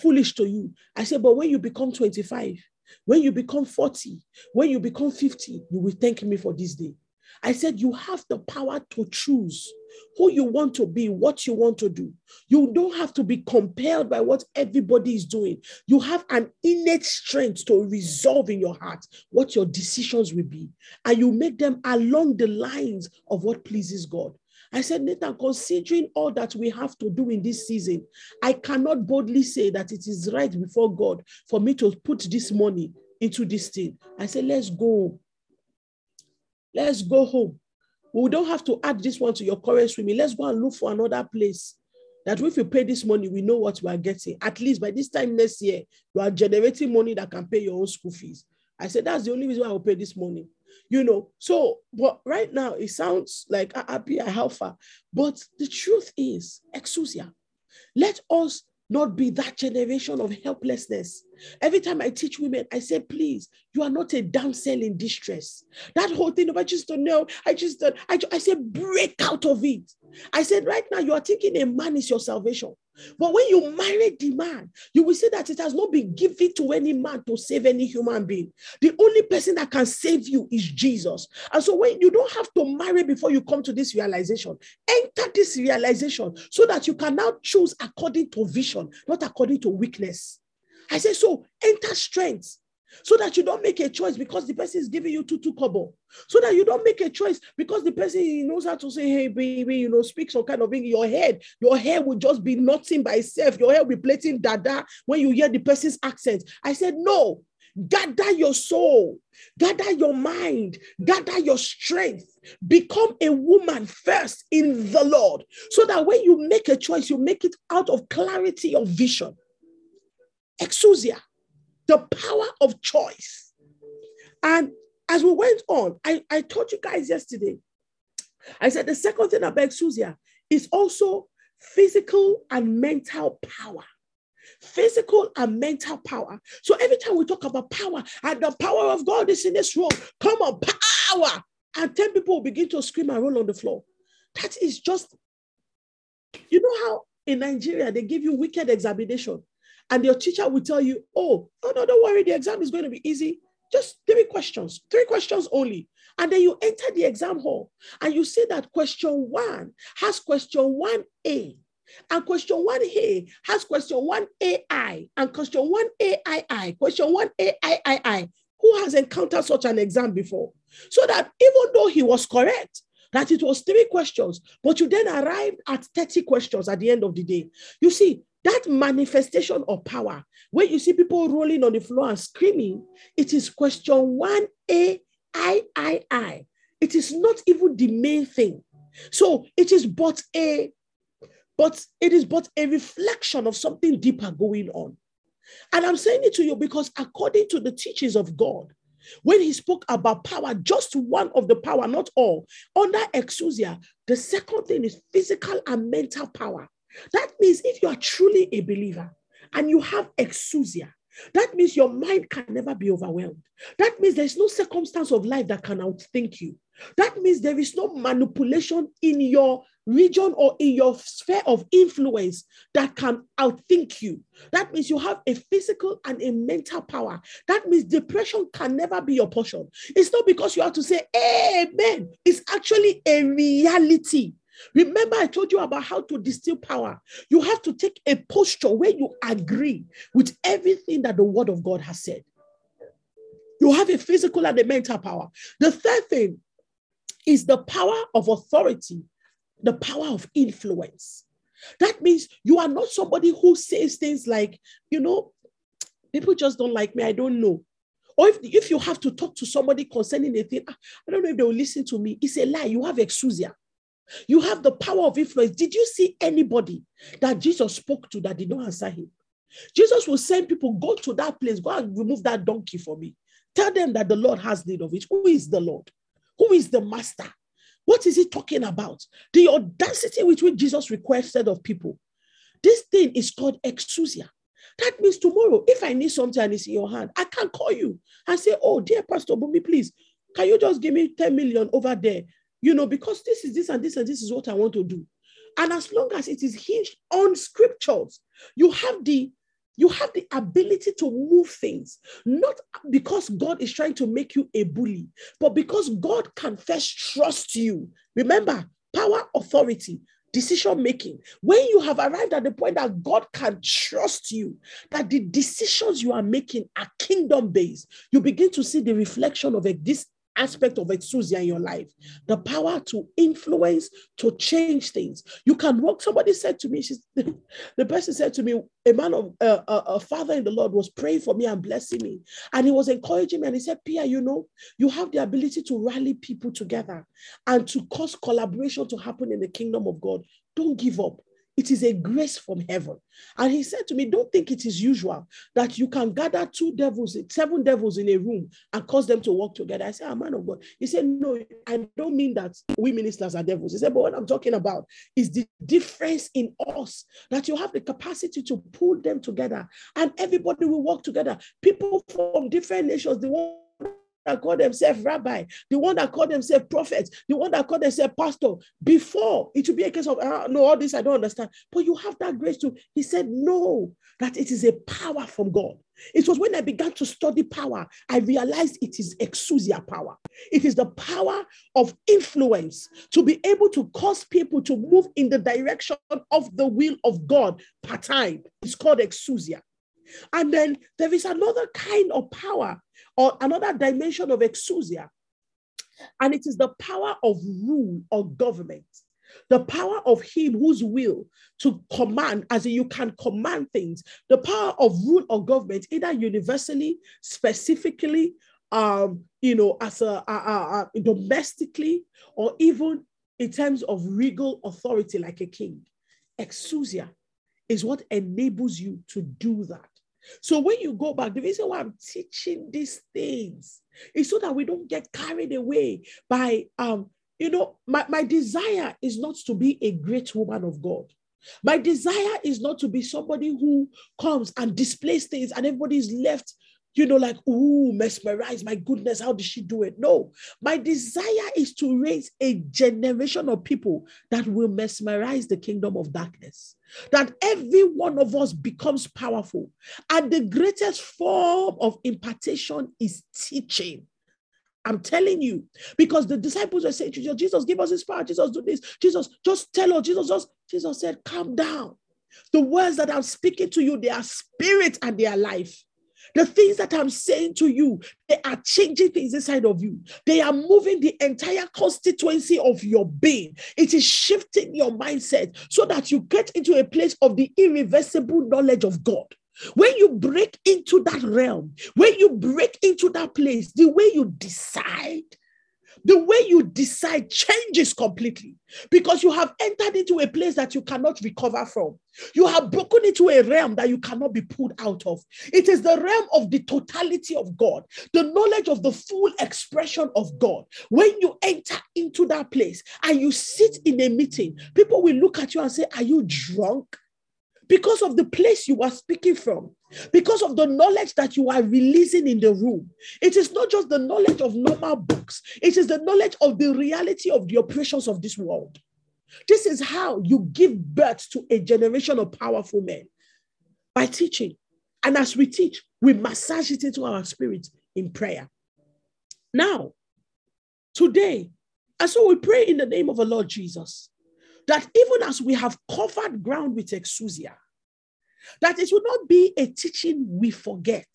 foolish to you. I said, But when you become 25, when you become 40, when you become 50, you will thank me for this day. I said, You have the power to choose who you want to be, what you want to do. You don't have to be compelled by what everybody is doing. You have an innate strength to resolve in your heart what your decisions will be, and you make them along the lines of what pleases God. I said, Nathan, considering all that we have to do in this season, I cannot boldly say that it is right before God for me to put this money into this thing. I said, let's go. Let's go home. We don't have to add this one to your current swimming. Let's go and look for another place. That if you pay this money, we know what we are getting. At least by this time next year, you are generating money that can pay your own school fees. I said, that's the only reason I will pay this money. You know, so but right now it sounds like happy how far. But the truth is, exousia. Let us not be that generation of helplessness. Every time I teach women, I say, please, you are not a damsel in distress. That whole thing of I just don't know, I just don't, I, I say, break out of it. I said, right now, you are thinking a man is your salvation. But when you marry the man, you will see that it has not been given to any man to save any human being. The only person that can save you is Jesus. And so when you don't have to marry before you come to this realization, enter this realization so that you can now choose according to vision, not according to weakness. I say, so enter strength so that you don't make a choice because the person is giving you two two kobo. So that you don't make a choice because the person knows how to say, hey, baby, you know, speak some kind of thing your head. Your hair will just be nothing by itself. Your hair will be plating dada when you hear the person's accent. I said, no, gather your soul, gather your mind, gather your strength. Become a woman first in the Lord so that when you make a choice, you make it out of clarity of vision. Exousia the power of choice. And as we went on, I, I told you guys yesterday, I said the second thing about exousia is also physical and mental power. Physical and mental power. So every time we talk about power, and the power of God is in this room, come on, power. And 10 people will begin to scream and roll on the floor. That is just, you know how in Nigeria they give you wicked examination and your teacher will tell you, oh, oh no, don't worry, the exam is going to be easy. Just three questions, three questions only. And then you enter the exam hall and you see that question one has question 1A. And question 1A has question 1AI. And question 1AII, question 1AIII. Who has encountered such an exam before? So that even though he was correct, that it was three questions, but you then arrived at 30 questions at the end of the day. You see, that manifestation of power, when you see people rolling on the floor and screaming, it is question 1A, I, I, I. It is not even the main thing. So it is but a, but it is but a reflection of something deeper going on. And I'm saying it to you because according to the teachings of God, when he spoke about power, just one of the power, not all. Under exousia, the second thing is physical and mental power. That means if you are truly a believer and you have exousia, that means your mind can never be overwhelmed. That means there's no circumstance of life that can outthink you. That means there is no manipulation in your region or in your sphere of influence that can outthink you. That means you have a physical and a mental power. That means depression can never be your portion. It's not because you have to say amen, it's actually a reality. Remember, I told you about how to distill power. You have to take a posture where you agree with everything that the word of God has said. You have a physical and a mental power. The third thing is the power of authority, the power of influence. That means you are not somebody who says things like, you know, people just don't like me, I don't know. Or if, if you have to talk to somebody concerning a thing, "Ah, I don't know if they will listen to me. It's a lie. You have exousia. You have the power of influence. Did you see anybody that Jesus spoke to that did not answer him? Jesus will send people, go to that place, go and remove that donkey for me. Tell them that the Lord has need of it. Who is the Lord? Who is the master? What is he talking about? The audacity with which Jesus requested of people. This thing is called exousia. That means tomorrow, if I need something and it's in your hand, I can call you and say, Oh, dear Pastor Bumi, please, can you just give me 10 million over there? You know, because this is this and this and this is what I want to do. And as long as it is hinged on scriptures, you have the you have the ability to move things, not because God is trying to make you a bully, but because God can first trust you. Remember, power, authority, decision making. When you have arrived at the point that God can trust you, that the decisions you are making are kingdom based, you begin to see the reflection of this aspect of exousia in your life. The power to influence to change things. You can walk somebody said to me she's, the person said to me a man of uh, a, father in the lord was praying for me and blessing me. And he was encouraging me and he said pia you know you have the ability to rally people together and to cause collaboration to happen in the kingdom of god. Don't give up it is a grace from heaven. And he said to me, Don't think it is usual that you can gather two devils, seven devils in a room and cause them to work together. I said, "A man of God. He said, No, I don't mean that we ministers are devils. He said, But what I'm talking about is the difference in us that you have the capacity to pull them together and everybody will work together. People from different nations, the one that call themselves rabbi, the one that call themselves prophet, the one that call themselves pastor. Before it would be a case of ah, no, all this I don't understand. But you have that grace to. He said no, that it is a power from God. It was when I began to study power, I realized it is exousia power. It is the power of influence to be able to cause people to move in the direction of the will of God part time. It's called exousia. And then there is another kind of power or another dimension of exousia, and it is the power of rule or government. The power of him whose will to command, as you can command things, the power of rule or government, either universally, specifically, um, you know, as a, a, a, a domestically, or even in terms of regal authority, like a king. Exousia is what enables you to do that. So when you go back, the reason why I'm teaching these things is so that we don't get carried away by um, you know, my, my desire is not to be a great woman of God. My desire is not to be somebody who comes and displays things and everybody is left, you know, like, ooh, mesmerized. My goodness, how did she do it? No, my desire is to raise a generation of people that will mesmerize the kingdom of darkness that every one of us becomes powerful. And the greatest form of impartation is teaching. I'm telling you, because the disciples were saying to Jesus, Jesus, give us this power. Jesus, do this. Jesus, just tell us. Jesus, just, Jesus said, calm down. The words that I'm speaking to you, they are spirit and they are life. The things that I'm saying to you, they are changing things inside of you. They are moving the entire constituency of your being. It is shifting your mindset so that you get into a place of the irreversible knowledge of God. When you break into that realm, when you break into that place, the way you decide, the way you decide changes completely because you have entered into a place that you cannot recover from. You have broken into a realm that you cannot be pulled out of. It is the realm of the totality of God, the knowledge of the full expression of God. When you enter into that place and you sit in a meeting, people will look at you and say, Are you drunk? Because of the place you are speaking from, because of the knowledge that you are releasing in the room. It is not just the knowledge of normal books, it is the knowledge of the reality of the operations of this world. This is how you give birth to a generation of powerful men by teaching. And as we teach, we massage it into our spirit in prayer. Now, today, and so we pray in the name of the Lord Jesus that even as we have covered ground with exousia, that it will not be a teaching we forget.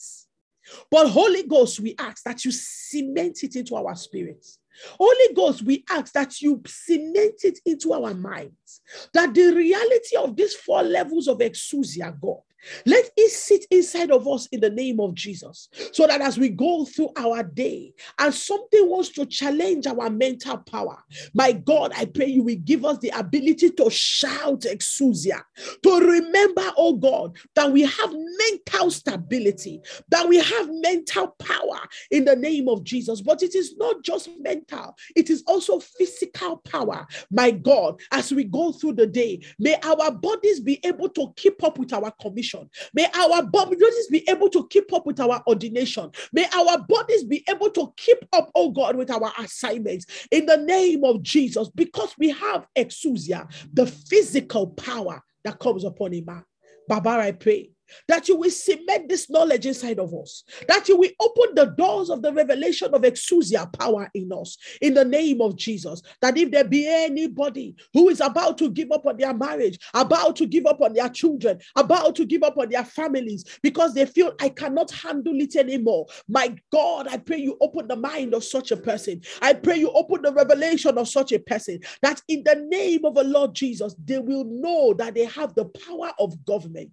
But Holy Ghost, we ask that you cement it into our spirits. Holy Ghost, we ask that you cement it into our minds. That the reality of these four levels of exousia, God, let it sit inside of us in the name of Jesus. So that as we go through our day and something wants to challenge our mental power, my God, I pray you will give us the ability to shout exousia, to remember, oh God, that we have mental stability, that we have mental power in the name of Jesus. But it is not just mental, it is also physical power. My God, as we go through the day, may our bodies be able to keep up with our commission. May our bodies be able to keep up with our ordination. May our bodies be able to keep up, oh God, with our assignments in the name of Jesus, because we have exousia, the physical power that comes upon a man. Baba, I pray that you will cement this knowledge inside of us, that you will open the doors of the revelation of exousia power in us in the name of Jesus. That if there be anybody who is about to give up on their marriage, about to give up on their children, about to give up on their families because they feel I cannot handle it anymore, my God, I pray you open the mind of such a person. I pray you open the revelation of such a person that in the name of the Lord Jesus, they will know that they have the power of government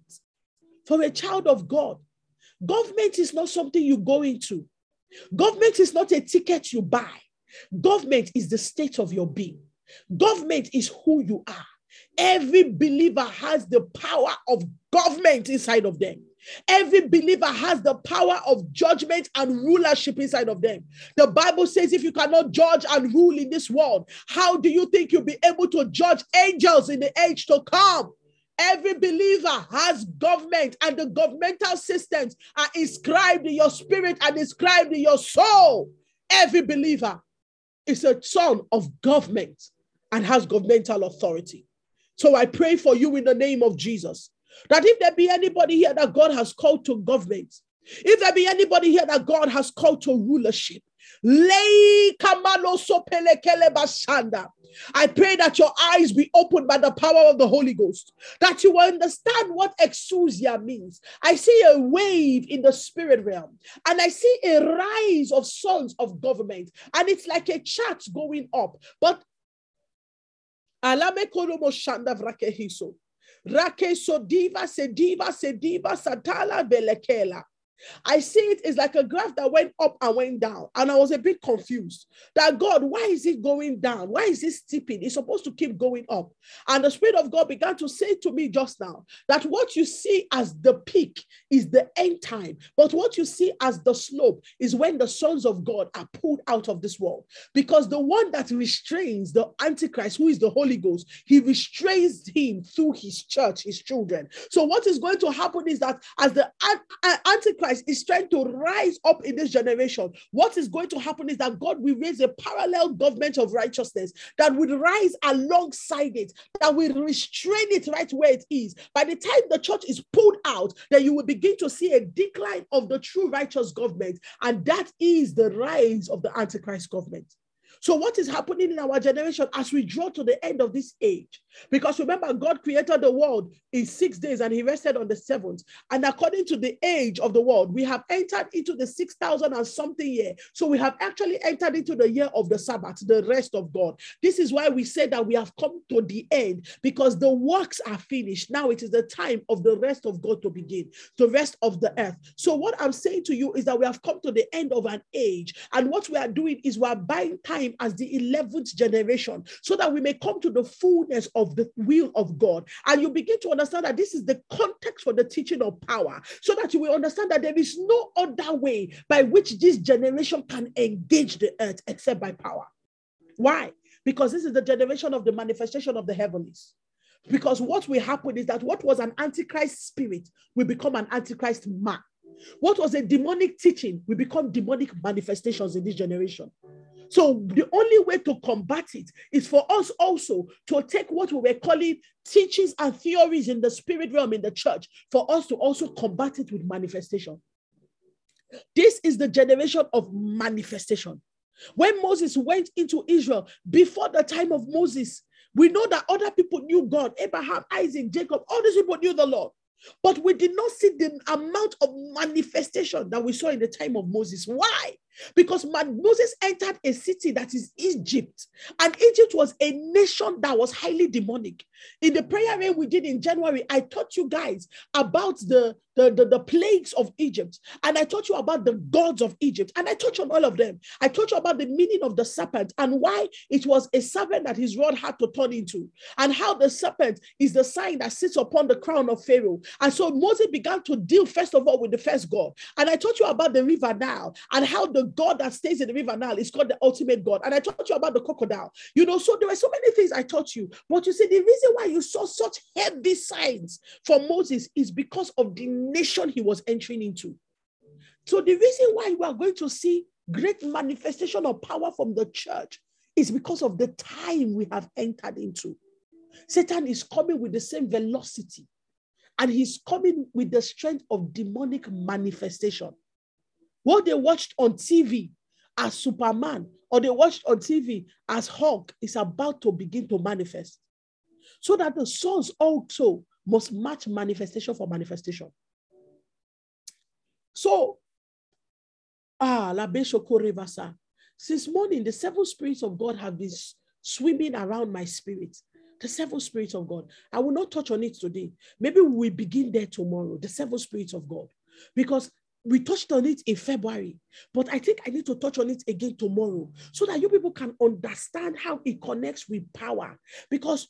for a child of God, government is not something you go into. Government is not a ticket you buy. Government is the state of your being. Government is who you are. Every believer has the power of government inside of them. Every believer has the power of judgment and rulership inside of them. The Bible says, if you cannot judge and rule in this world, how do you think you'll be able to judge angels in the age to come? Every believer has government, and the governmental systems are inscribed in your spirit and inscribed in your soul. Every believer is a son of government and has governmental authority. So I pray for you in the name of Jesus that if there be anybody here that God has called to government, if there be anybody here that God has called to rulership, I pray that your eyes be opened by the power of the Holy Ghost, that you will understand what exousia means. I see a wave in the spirit realm, and I see a rise of sons of government, and it's like a chart going up. But Alame kolomo shanda vrakehiso. Rake sodiva sediva sediva satala belekela. I see it is like a graph that went up and went down. And I was a bit confused that God, why is it going down? Why is it steeping? It's supposed to keep going up. And the Spirit of God began to say to me just now that what you see as the peak is the end time, but what you see as the slope is when the sons of God are pulled out of this world. Because the one that restrains the Antichrist, who is the Holy Ghost, he restrains him through his church, his children. So, what is going to happen is that as the Antichrist Christ is trying to rise up in this generation, what is going to happen is that God will raise a parallel government of righteousness that will rise alongside it, that will restrain it right where it is. By the time the church is pulled out, then you will begin to see a decline of the true righteous government. And that is the rise of the Antichrist government. So, what is happening in our generation as we draw to the end of this age? Because remember, God created the world in six days and He rested on the seventh. And according to the age of the world, we have entered into the 6,000 and something year. So, we have actually entered into the year of the Sabbath, the rest of God. This is why we say that we have come to the end because the works are finished. Now it is the time of the rest of God to begin, the rest of the earth. So, what I'm saying to you is that we have come to the end of an age. And what we are doing is we are buying time as the 11th generation so that we may come to the fullness of the will of God. And you begin to understand that this is the context for the teaching of power so that you will understand that there is no other way by which this generation can engage the earth except by power. Why? Because this is the generation of the manifestation of the heavens. Because what will happen is that what was an antichrist spirit will become an antichrist man. What was a demonic teaching will become demonic manifestations in this generation. So the only way to combat it is for us also to take what we were calling teachings and theories in the spirit realm in the church, for us to also combat it with manifestation. This is the generation of manifestation. When Moses went into Israel before the time of Moses, we know that other people knew God Abraham, Isaac, Jacob, all these people knew the Lord. But we did not see the amount of manifestation that we saw in the time of Moses. Why? Because Moses entered a city that is Egypt, and Egypt was a nation that was highly demonic. In the prayer we did in January, I taught you guys about the, the, the, the, plagues of Egypt, and I taught you about the gods of Egypt, and I taught you on all of them. I taught you about the meaning of the serpent and why it was a serpent that his rod had to turn into, and how the serpent is the sign that sits upon the crown of Pharaoh. And so Moses began to deal first of all with the first God. And I taught you about the river Nile and how the God that stays in the river Nile is called the ultimate God. And I taught you about the crocodile. You know, so there were so many things I taught you. But you see, the reason why you saw such heavy signs for Moses is because of the nation he was entering into. So the reason why we are going to see great manifestation of power from the church is because of the time we have entered into. Satan is coming with the same velocity and he's coming with the strength of demonic manifestation. What they watched on TV as Superman or they watched on TV as Hulk is about to begin to manifest. So that the sons also must match manifestation for manifestation. So, ah, La Rivasa. Since morning, the seven spirits of God have been swimming around my spirit. The seven spirits of God. I will not touch on it today. Maybe we begin there tomorrow. The seven spirits of God. Because we touched on it in February, but I think I need to touch on it again tomorrow so that you people can understand how it connects with power. Because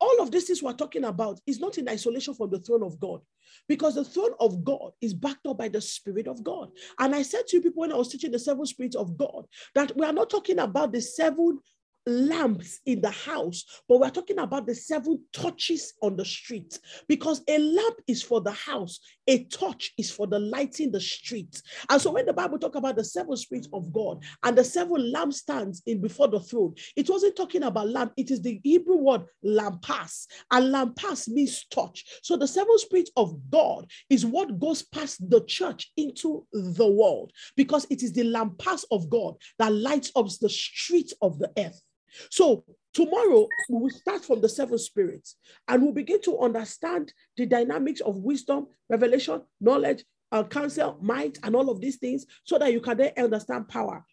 all of this is we're talking about is not in isolation from the throne of God, because the throne of God is backed up by the Spirit of God. And I said to you people when I was teaching the seven spirits of God that we are not talking about the seven lamps in the house, but we're talking about the seven torches on the street because a lamp is for the house, a torch is for the lighting the street. And so when the Bible talk about the seven spirits of God and the seven lampstands in before the throne, it wasn't talking about lamp, it is the Hebrew word lampas, and lampas means torch. So the seven spirits of God is what goes past the church into the world because it is the lampas of God that lights up the street of the earth. So tomorrow we will start from the seven spirits and we'll begin to understand the dynamics of wisdom, revelation, knowledge, uh, counsel, might, and all of these things so that you can then understand power.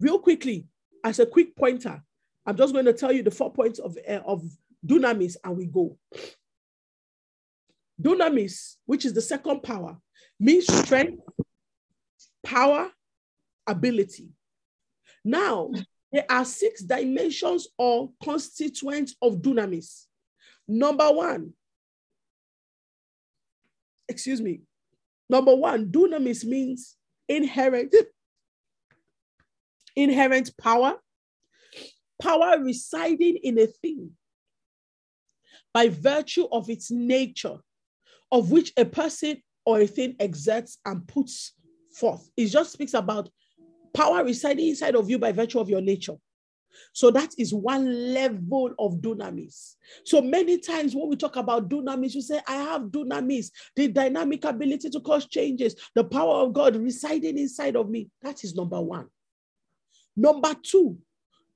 Real quickly, as a quick pointer, I'm just going to tell you the four points of, uh, of dunamis and we go. Dunamis, which is the second power, means strength, power, ability. Now, there are six dimensions or constituents of dunamis. Number one, excuse me. Number one, dunamis means inherent, inherent power, power residing in a thing by virtue of its nature, of which a person or a thing exerts and puts forth. It just speaks about power residing inside of you by virtue of your nature. So that is one level of dunamis. So many times when we talk about dunamis, you say, I have dunamis, the dynamic ability to cause changes, the power of God residing inside of me. That is number one. Number two,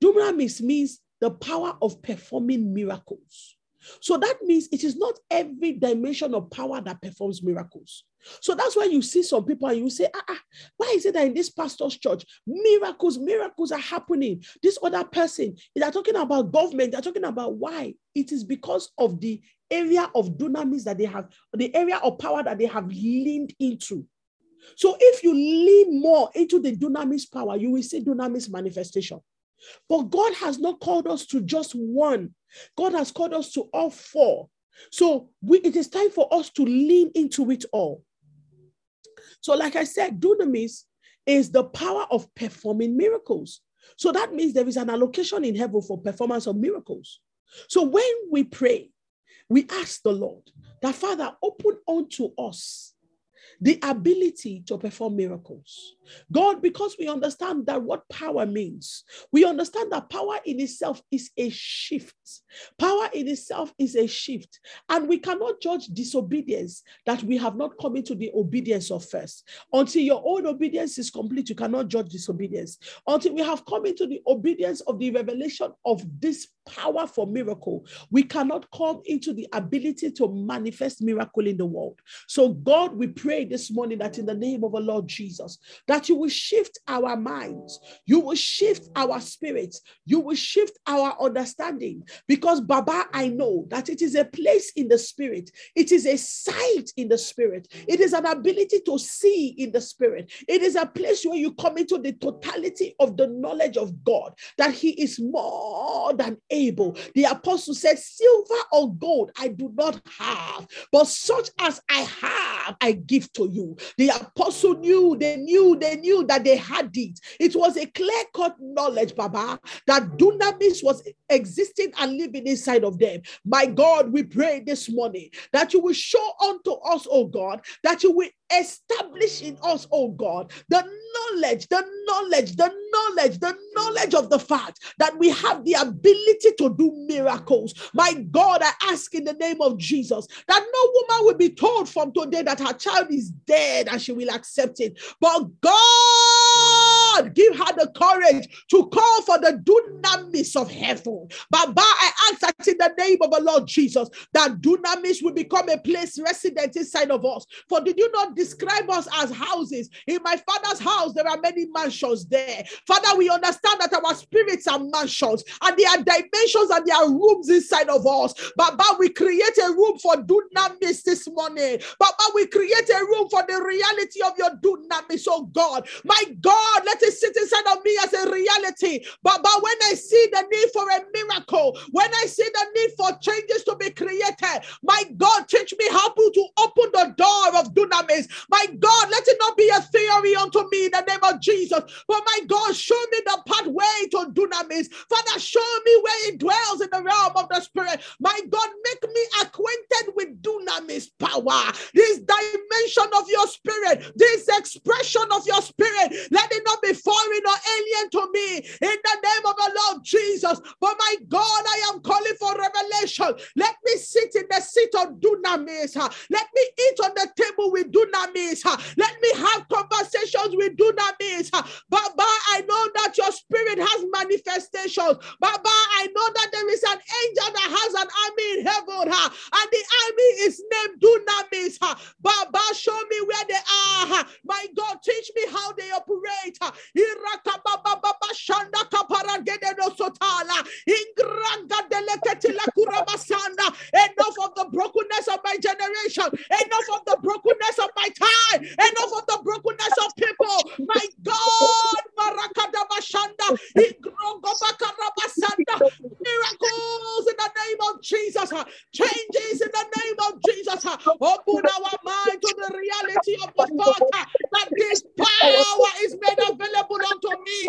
dunamis means the power of performing miracles. So that means it is not every dimension of power that performs miracles. So that's why you see some people and you say, ah, ah, why is it that in this pastor's church, miracles, miracles are happening? This other person, they're talking about government, they're talking about why. It is because of the area of dunamis that they have, the area of power that they have leaned into. So if you lean more into the dunamis power, you will see dunamis manifestation. But God has not called us to just one. God has called us to all four. So we, it is time for us to lean into it all. So, like I said, dunamis is the power of performing miracles. So that means there is an allocation in heaven for performance of miracles. So when we pray, we ask the Lord that Father, open unto us the ability to perform miracles. God, because we understand that what power means, we understand that power in itself is a shift. Power in itself is a shift. And we cannot judge disobedience that we have not come into the obedience of first. Until your own obedience is complete, you cannot judge disobedience. Until we have come into the obedience of the revelation of this power for miracle, we cannot come into the ability to manifest miracle in the world. So, God, we pray this morning that in the name of the Lord Jesus, that you will shift our minds, you will shift our spirits, you will shift our understanding. Because, Baba, I know that it is a place in the spirit, it is a sight in the spirit, it is an ability to see in the spirit, it is a place where you come into the totality of the knowledge of God, that He is more than able. The apostle said, Silver or gold I do not have, but such as I have, I give to you. The apostle knew, they knew, they knew that they had it. It was a clear cut knowledge, Baba, that dunamis was existing and living inside of them. My God, we pray this morning that you will show unto us, oh God, that you will establish in us, oh God, the knowledge, the knowledge, the knowledge, the knowledge of the fact that we have the ability to do miracles. My God, I ask in the name of Jesus that no woman will be told from today that her child is dead and she will accept it. But God, give her the courage to call for the dunamis of heaven. Baba, I ask that in the name of the Lord Jesus, that dunamis will become a place resident inside of us. For did you not describe us as houses? In my father's house, there are many mansions there. Father, we understand that our spirits are mansions and there are dimensions and there are rooms inside of us. Baba, we create a room for dunamis this morning. Baba, we create a room for the reality of your dunamis, oh God. My God, let it sit inside of me as a reality. But, but when I see the need for a miracle, when I see the need for changes to be created, my God, teach me how to open the door of dunamis. My God, let it not be a theory unto me in the name of Jesus. But my God, show me the pathway to dunamis. Father, show me where it dwells in the realm of the spirit. My God, make me acquainted with dunamis power, this dimension of your spirit, this expression of your spirit. Let it not be foreign or alien to me in the name of the Lord Jesus. But my God, I am calling for revelation. Let me sit in the seat of dunamis. Let me eat on the table with dunamis. Let me have conversations with dunamis. Baba, I know that your spirit has manifestations. Baba, I know that there is an angel that has an army in heaven, and the army is named dunamis. Baba, show me where they are. My God, teach me how they operate. Shanda sotala. Ingranga deleketila kurabasanda. Enough of the brokenness of my generation. Enough of the brokenness of my time. Enough of the brokenness of people. My God, Marakada Bashanda. Ingrogobakarabasanda. Miracles in the name of Jesus. Changes in the name of Jesus. Open our mind to the reality of the fact that this power is made available unto me.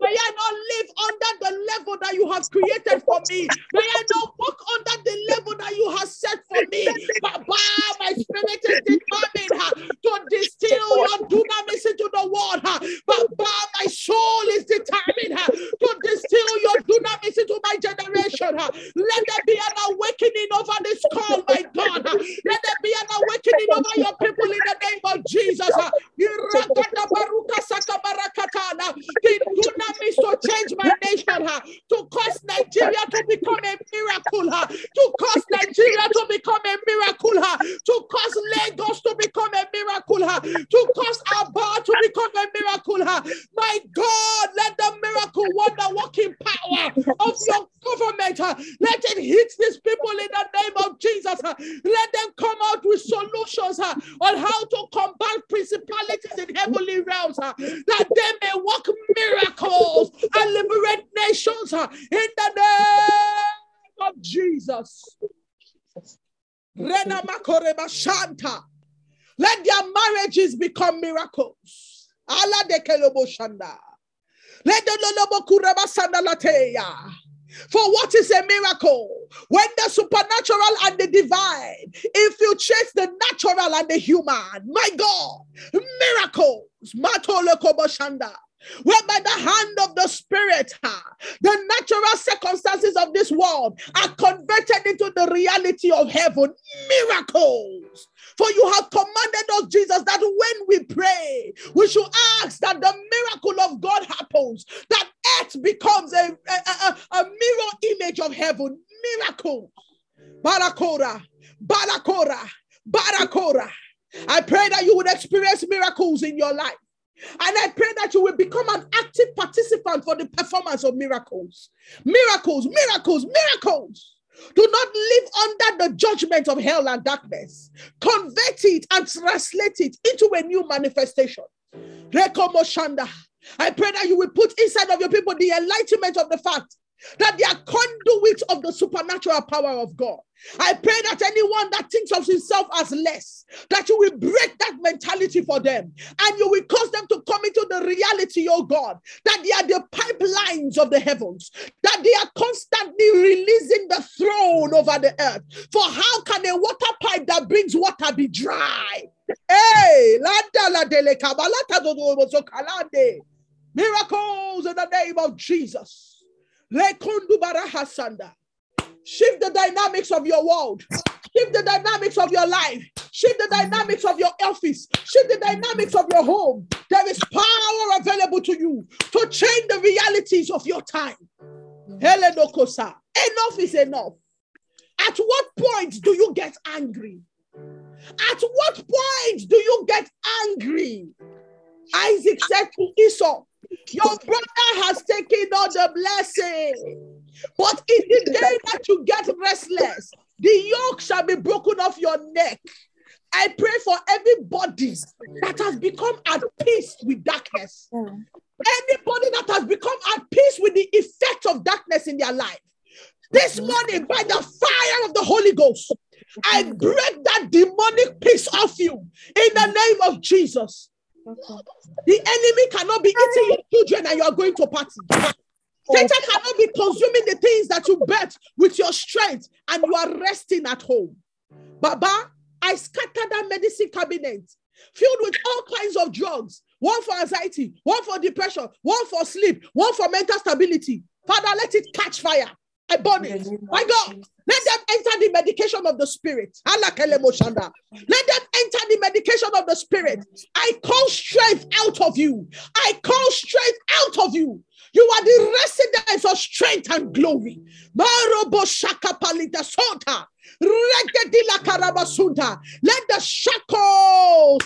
May I not live under the level that you have created for me. May I not walk under the level that you have set for me. But my spirit is determined to distill your dunamis into the water. But my soul is determined to distill your dunamis into my generation. Let there be an awakening over this call, my God. Let there be an awakening over your people in the name of Jesus. Irakata baruka sakabarakatana. The dunamis to change my nation, to cause Nigeria to become a miracle, to cause Nigeria to become a miracle, to cause Lagos to become a miracle, uh, to cause Aba to become a miracle. My God, let the miracle, wonder working power of your government, let it hit these people in the name of Jesus. Let them come out with solutions on how to combat principalities in heavenly realms, that they may work miracles and liberate nations in the name of Jesus. Rena makoreba shanta. Let their marriages become miracles. Allah de. Let the. For what is a miracle? When the supernatural and the divine infiltrates the natural and the human. My God, miracles. Matole kobo shanda. Whereby the hand of the spirit, the natural circumstances of this world are converted into the reality of heaven. Miracles. For you have commanded us, Jesus, that when we pray, we should ask that the miracle of God happens, that earth becomes a, a, a- a mirror image of heaven. Miracles. Barakora, Barakora, Barakora. I pray that you would experience miracles in your life. And I pray that you will become an active participant for the performance of miracles. Miracles, miracles, miracles. Do not live under the judgment of hell and darkness. Convert it and translate it into a new manifestation. Rekomoshanda. I pray that you will put inside of your people the enlightenment of the fact that they are conduits of the supernatural power of God. I pray that anyone that thinks of himself as less, that you will break that mentality for them and you will cause them to come into the reality, oh God, that they are the pipelines of the heavens, that they are constantly releasing the throne over the earth. For how can a water pipe that brings water be dry? Hey, miracles in the name of Jesus. Shift the dynamics of your world. Shift the dynamics of your life. Shift the dynamics of your office. Shift the dynamics of your home. There is power available to you to change the realities of your time. Helenokosa. Enough is enough. At what point do you get angry? At what point do you get angry? Isaac said to Esau, Your brother has taken all the blessing. But in the day that you get restless, the yoke shall be broken off your neck. I pray for everybody that has become at peace with darkness. Anybody that has become at peace with the effect of darkness in their life. This morning, by the fire of the Holy Ghost, I break that demonic peace off you in the name of Jesus. The enemy cannot be eating your children and you are going to party. Satan cannot be consuming the things that you bet with your strength and you are resting at home. Baba, I scattered that medicine cabinet filled with all kinds of drugs one for anxiety, one for depression, one for sleep, one for mental stability. Father, let it catch fire. I burn it. My God, let them enter the medication of the spirit. Let them enter the medication of the spirit. I call strength out of you. I call strength out of you. You are the residence of strength and glory. Marobo shakapalita sota. Let the shackles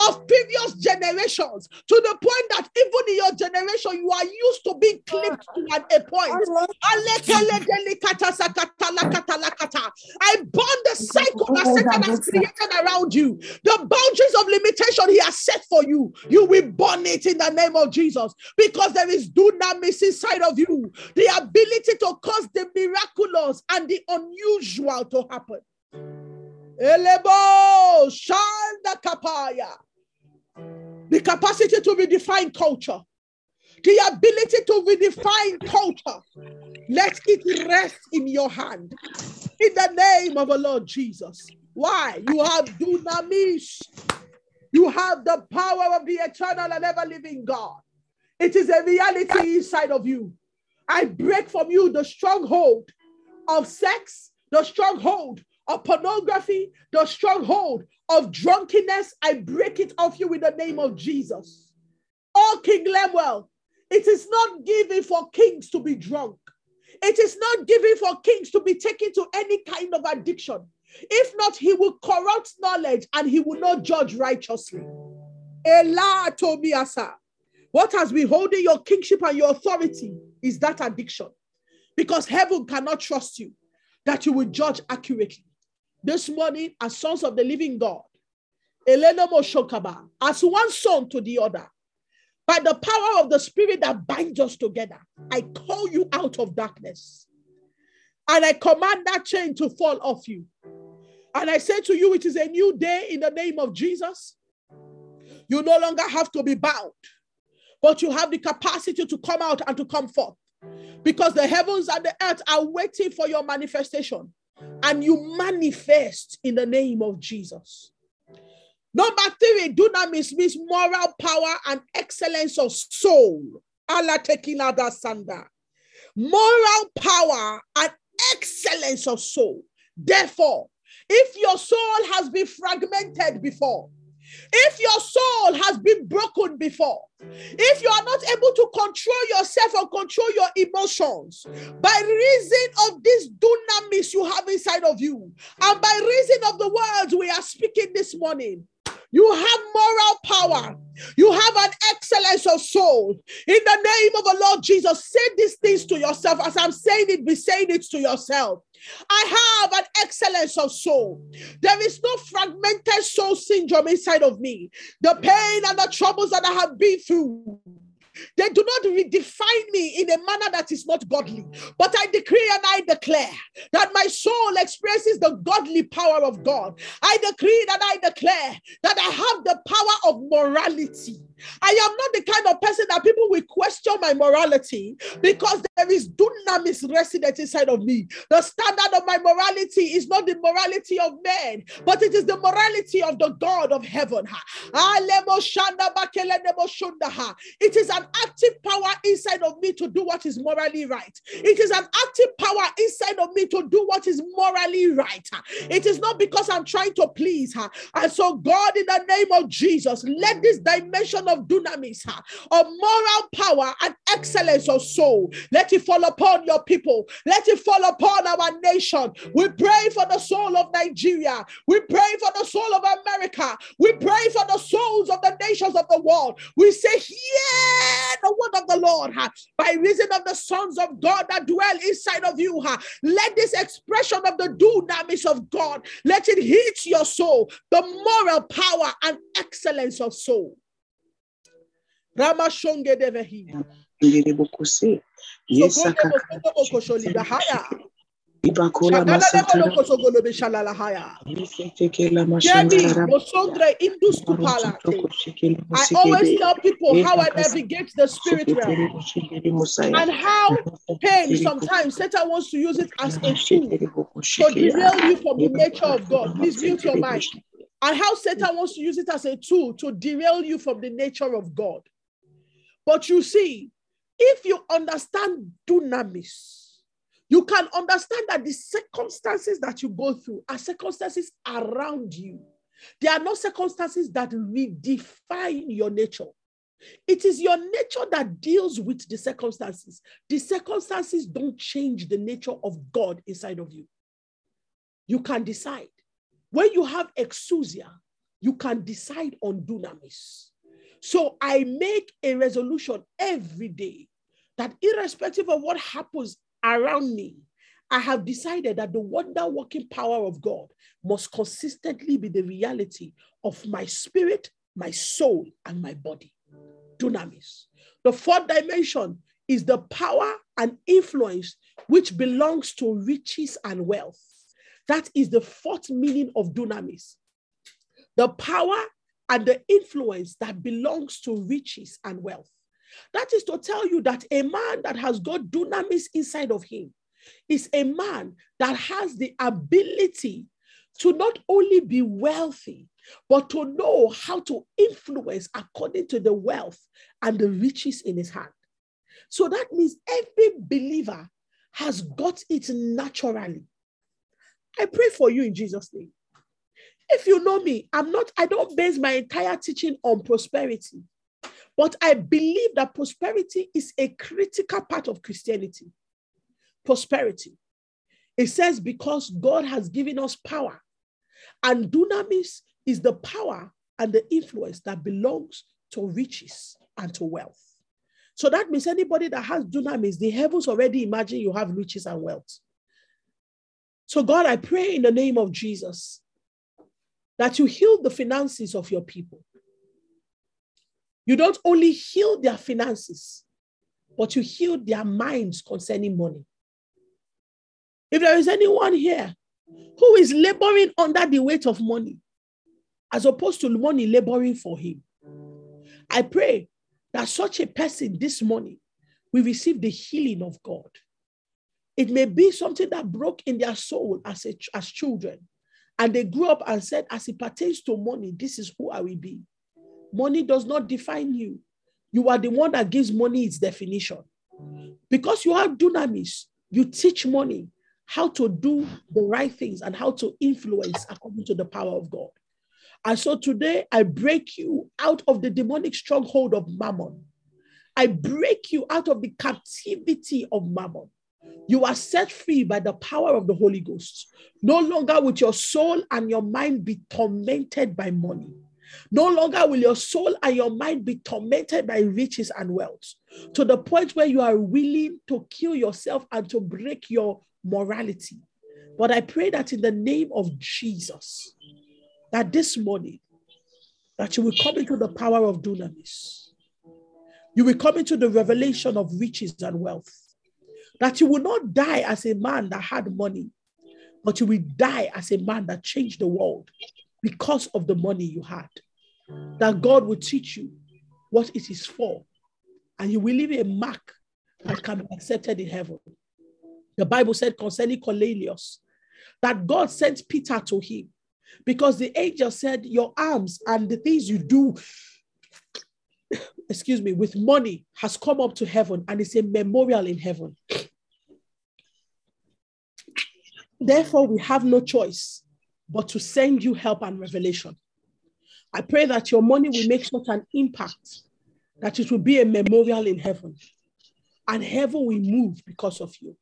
of previous generations to the point that even in your generation you are used to being clipped to an, a point. I burn the cycle that Satan has created around you. The boundaries of limitation he has set for you. You will burn it in the name of Jesus because there is dunamis inside of you. The ability to cause the miraculous and the unusual to happen. The capacity to redefine culture. The ability to redefine culture. Let it rest in your hand. In the name of the Lord Jesus. Why? You have dunamis. You have the power of the eternal and ever living God. It is a reality inside of you. I break from you the stronghold of sex, the stronghold of pornography, the stronghold of drunkenness. I break it off you in the name of Jesus. Oh, King Lemuel, it is not given for kings to be drunk. It is not given for kings to be taken to any kind of addiction. If not, he will corrupt knowledge and he will not judge righteously. Ela Tobiasa. What has been holding your kingship and your authority is that addiction. Because heaven cannot trust you that you will judge accurately. This morning, as sons of the living God, Elena Moshokaba, as one son to the other, by the power of the spirit that binds us together, I call you out of darkness. And I command that chain to fall off you. And I say to you, it is a new day in the name of Jesus. You no longer have to be bound, but you have the capacity to come out and to come forth because the heavens and the earth are waiting for your manifestation and you manifest in the name of Jesus. Number three, dunamis means moral power and excellence of soul. Allah tekila da sanda. Moral power and excellence of soul. Therefore, if your soul has been fragmented before, if your soul has been broken before, if you are not able to control yourself or control your emotions by reason of this dunamis you have inside of you, and by reason of the words we are speaking this morning, you have moral power. You have an excellence of soul. In the name of the Lord Jesus, say these things to yourself. As I'm saying it, be saying it to yourself. I have an excellence of soul. There is no fragmented soul syndrome inside of me. The pain and the troubles that I have been through they do not redefine me in a manner that is not godly. But I decree and I declare that my soul experiences the godly power of God. I decree and I declare that I have the power of morality. I am not the kind of person that people will question my morality because there is dunamis resident inside of me. The standard of my morality is not the morality of men, but it is the morality of the God of heaven. It is an active power inside of me to do what is morally right. It is an active power inside of me to do what is morally right. It is not because I'm trying to please her. And so, God, in the name of Jesus, let this dimension of dunamis, of moral power and excellence of soul, let it fall upon your people. Let it fall upon our nation. We pray for the soul of Nigeria. We pray for the soul of America. We pray for the souls of the nations of the world. We say, Hear the word of the Lord by reason of the sons of God that dwell inside of you. Let this expression of the dunamis of God let it hit your soul, the moral power and excellence of soul. Ramashonge devehi. Ndiribukuse. Yesaka. Ibakula masatara. Yesetekela mashandara. I always tell people how I navigate the spirit realm and how pain sometimes Satan wants to use it as a tool to derail you from the nature of God. Please mute your mind. And how Satan wants to use it as a tool to derail you from the nature of God. But you see, if you understand dunamis, you can understand that the circumstances that you go through are circumstances around you. They are not circumstances that redefine your nature. It is your nature that deals with the circumstances. The circumstances don't change the nature of God inside of you. You can decide. When you have exousia, you can decide on dunamis. So I make a resolution every day that irrespective of what happens around me, I have decided that the wonder working power of God must consistently be the reality of my spirit, my soul, and my body. Dunamis. The fourth dimension is the power and influence which belongs to riches and wealth. That is the fourth meaning of dunamis. The power and the influence that belongs to riches and wealth. That is to tell you that a man that has got dunamis inside of him is a man that has the ability to not only be wealthy, but to know how to influence according to the wealth and the riches in his hand. So that means every believer has got it naturally. I pray for you in Jesus' name. If you know me, I'm not, I don't base my entire teaching on prosperity, but I believe that prosperity is a critical part of Christianity. Prosperity. It says, because God has given us power, and dunamis is the power and the influence that belongs to riches and to wealth. So that means anybody that has dunamis, the heavens already imagine you have riches and wealth. So, God, I pray in the name of Jesus that you heal the finances of your people. You don't only heal their finances, but you heal their minds concerning money. If there is anyone here who is laboring under the weight of money, as opposed to money laboring for him, I pray that such a person this morning will receive the healing of God. It may be something that broke in their soul as, a, as children. And they grew up and said, as it pertains to money, this is who I will be. Money does not define you. You are the one that gives money its definition. Because you have dunamis, you teach money how to do the right things and how to influence according to the power of God. And so today I break you out of the demonic stronghold of mammon. I break you out of the captivity of mammon. You are set free by the power of the Holy Ghost. No longer will your soul and your mind be tormented by money. No longer will your soul and your mind be tormented by riches and wealth to the point where you are willing to kill yourself and to break your morality. But I pray that in the name of Jesus, that this morning, that you will come into the power of dunamis. You will come into the revelation of riches and wealth. That you will not die as a man that had money, but you will die as a man that changed the world because of the money you had. That God will teach you what it is for, and you will leave a mark that can be accepted in heaven. The Bible said concerning Cornelius that God sent Peter to him because the angel said, Your alms and the things you do, excuse me, with money has come up to heaven and it's a memorial in heaven. Therefore, we have no choice but to send you help and revelation. I pray that your money will make such an impact that it will be a memorial in heaven and heaven will move because of you.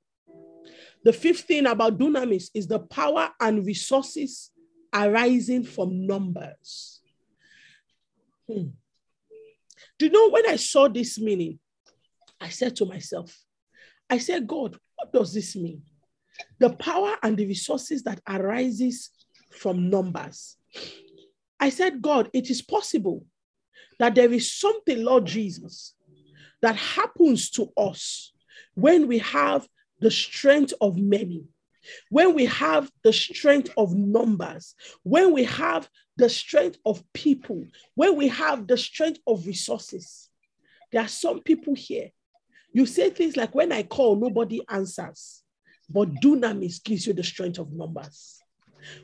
The fifth thing about dunamis is the power and resources arising from numbers. Hmm. Do you know when I saw this meaning, I said to myself, I said, God, what does this mean? The power and the resources that arises from numbers. I said, God, it is possible that there is something, Lord Jesus, that happens to us when we have the strength of many, when we have the strength of numbers, when we have the strength of people, when we have the strength of resources. There are some people here. You say things like, when I call, nobody answers. But dunamis gives you the strength of numbers.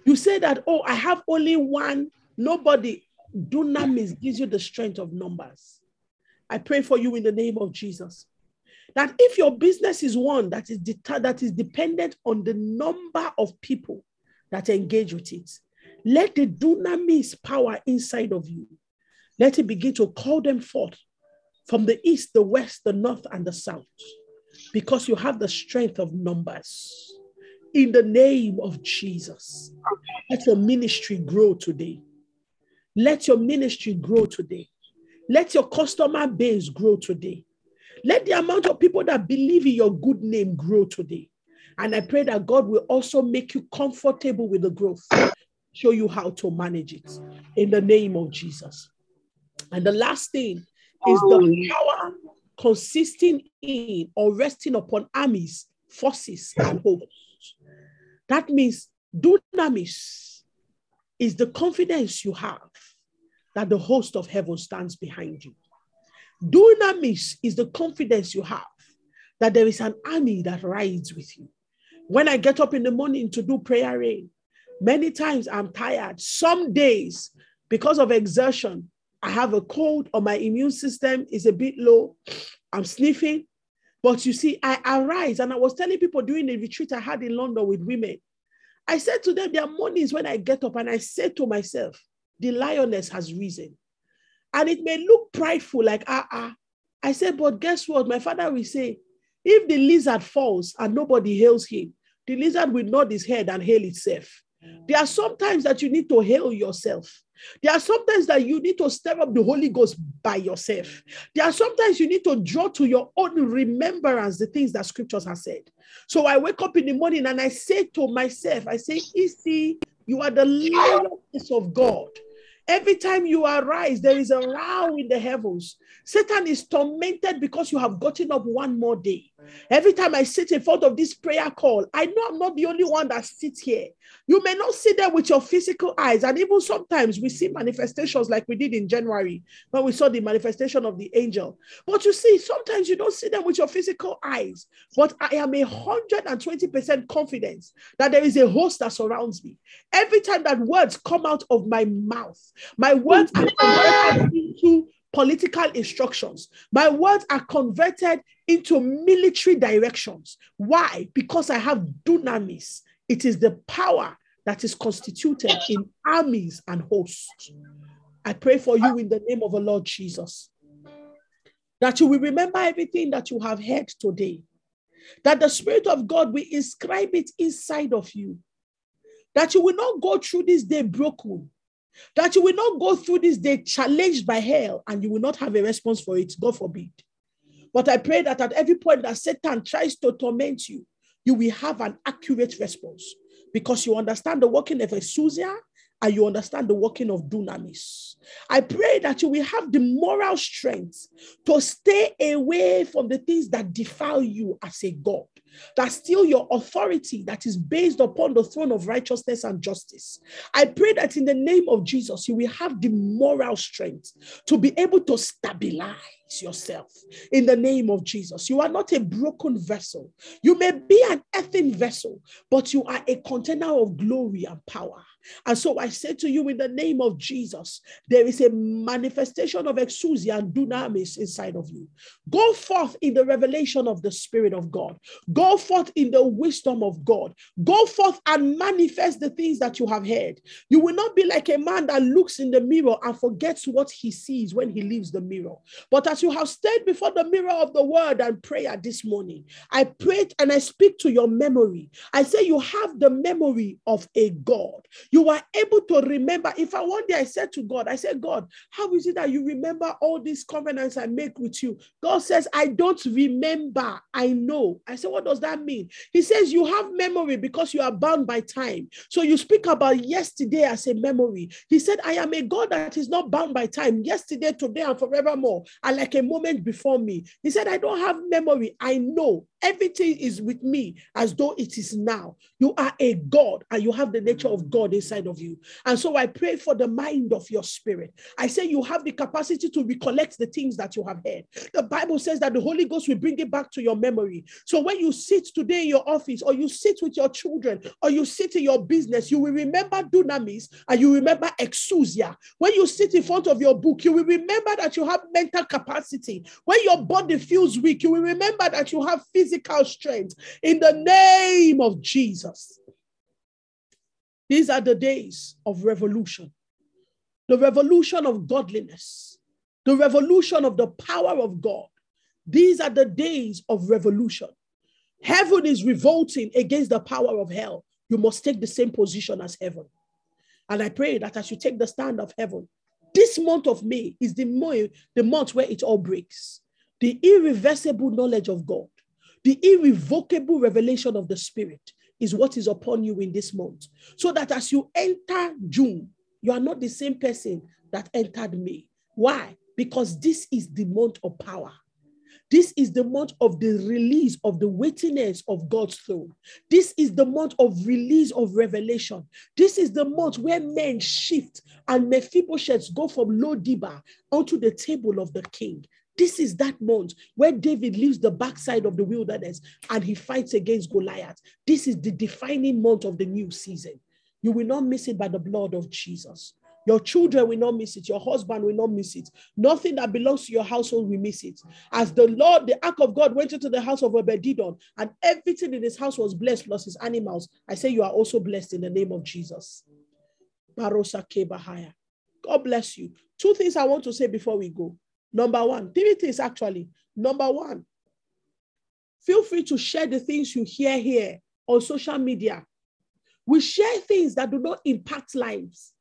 You say that, oh, I have only one, nobody. Dunamis gives you the strength of numbers. I pray for you in the name of Jesus that if your business is one that is that is dependent on the number of people that engage with it, let the dunamis power inside of you, let it begin to call them forth from the east, the west, the north, and the south, because you have the strength of numbers. In the name of Jesus, let your ministry grow today. Let your ministry grow today. Let your customer base grow today. Let the amount of people that believe in your good name grow today. And I pray that God will also make you comfortable with the growth, show you how to manage it in the name of Jesus. And the last thing is the power consisting in or resting upon armies, forces, and hosts. That means dunamis is the confidence you have that the host of heaven stands behind you. Dunamis is the confidence you have that there is an army that rides with you. When I get up in the morning to do prayer rain, many times I'm tired. Some days, because of exertion, I have a cold or my immune system is a bit low. I'm sniffing. But you see, I arise and I was telling people during the retreat I had in London with women. I said to them, there are mornings when I get up and I say to myself, the lioness has risen. And it may look prideful, like, ah, ah. I said, but guess what? My father will say, if the lizard falls and nobody hails him, the lizard will nod his head and hail itself. There are sometimes that you need to hail yourself. There are sometimes that you need to stir up the Holy Ghost by yourself. There are sometimes you need to draw to your own remembrance the things that scriptures have said. So I wake up in the morning and I say to myself, I say, Isi, you are the lioness of God. Every time you arise, there is a row in the heavens. Satan is tormented because you have gotten up one more day. Every time I sit in front of this prayer call, I know I'm not the only one that sits here. You may not see them with your physical eyes, and even sometimes we see manifestations like we did in January when we saw the manifestation of the angel. But you see, sometimes you don't see them with your physical eyes. But I am a hundred and twenty percent confidence that there is a host that surrounds me. Every time that words come out of my mouth, my words are converted into political instructions. My words are converted into military directions. Why? Because I have dunamis. It is the power that is constituted in armies and hosts. I pray for you in the name of the Lord Jesus that you will remember everything that you have heard today, that the Spirit of God will inscribe it inside of you, that you will not go through this day broken, that you will not go through this day challenged by hell and you will not have a response for it, God forbid. But I pray that at every point that Satan tries to torment you, you will have an accurate response because you understand the working of exousia and you understand the working of dunamis. I pray that you will have the moral strength to stay away from the things that defile you as a God that steal your authority that is based upon the throne of righteousness and justice. I pray that in the name of Jesus, you will have the moral strength to be able to stabilize yourself in the name of Jesus. You are not a broken vessel. You may be an earthen vessel, but you are a container of glory and power. And so I say to you in the name of Jesus, there is a manifestation of exousia and dunamis inside of you. Go forth in the revelation of the Spirit of God. Go forth in the wisdom of God. Go forth and manifest the things that you have heard. You will not be like a man that looks in the mirror and forgets what he sees when he leaves the mirror. But as you have stayed before the mirror of the word and prayer this morning, I prayed and I speak to your memory. I say you have the memory of a God. You are able to remember. If I one day I said to God, I said, God, how is it that you remember all these covenants I make with you? God says, I don't remember. I know. I said, what does that mean? He says, you have memory because you are bound by time. So you speak about yesterday as a memory. He said, I am a God that is not bound by time. Yesterday, today, and forevermore are like a moment before me. He said, I don't have memory. I know everything is with me as though it is now. You are a God and you have the nature of God inside of you. And so I pray for the mind of your spirit. I say you have the capacity to recollect the things that you have heard. The Bible says that the Holy Ghost will bring it back to your memory. So when you sit today in your office, or you sit with your children, or you sit in your business, you will remember dunamis and you remember exousia. When you sit in front of your book, you will remember that you have mental capacity. When your body feels weak, you will remember that you have physical strength. In the name of Jesus. These are the days of revolution, the revolution of godliness, the revolution of the power of God. These are the days of revolution. Heaven is revolting against the power of hell. You must take the same position as heaven. And I pray that as you take the stand of heaven, this month of May is the, month, the month where it all breaks. The irreversible knowledge of God, the irrevocable revelation of the Spirit is what is upon you in this month. So that as you enter June, you are not the same person that entered May. Why? Because this is the month of power. This is the month of the release of the weightiness of God's throne. This is the month of release of revelation. This is the month where men shift and Mephibosheth go from Lo-debar onto the table of the king. This is that month where David leaves the backside of the wilderness and he fights against Goliath. This is the defining month of the new season. You will not miss it by the blood of Jesus. Your children will not miss it. Your husband will not miss it. Nothing that belongs to your household will miss it. As the Lord, the ark of God went into the house of Obed-Edom and everything in his house was blessed plus his animals. I say you are also blessed in the name of Jesus. Barosa Kebahaya. God bless you. Two things I want to say before we go. Number one, three things actually. Number one, feel free to share the things you hear here on social media We share things that do not impact lives.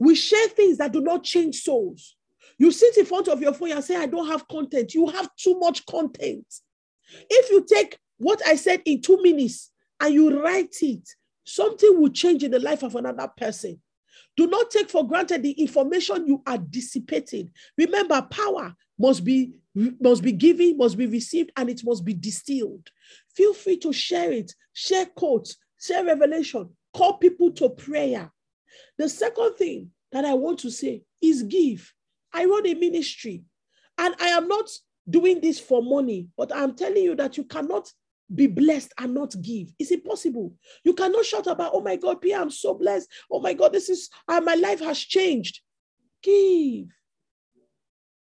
We share things that do not change souls. You sit in front of your phone and say, I don't have content. You have too much content. If you take what I said in two minutes and you write it, something will change in the life of another person. Do not take for granted the information you are dissipating. Remember, power must be must be given, must be received, and it must be distilled. Feel free to share it, share quotes, share revelation, call people to prayer. The second thing that I want to say is give. I run a ministry, and I am not doing this for money, but I'm telling you that you cannot be blessed and not give. Is it possible? You cannot shout about, oh my God, Pia, I'm so blessed. Oh my God, this is uh, my life has changed. Give.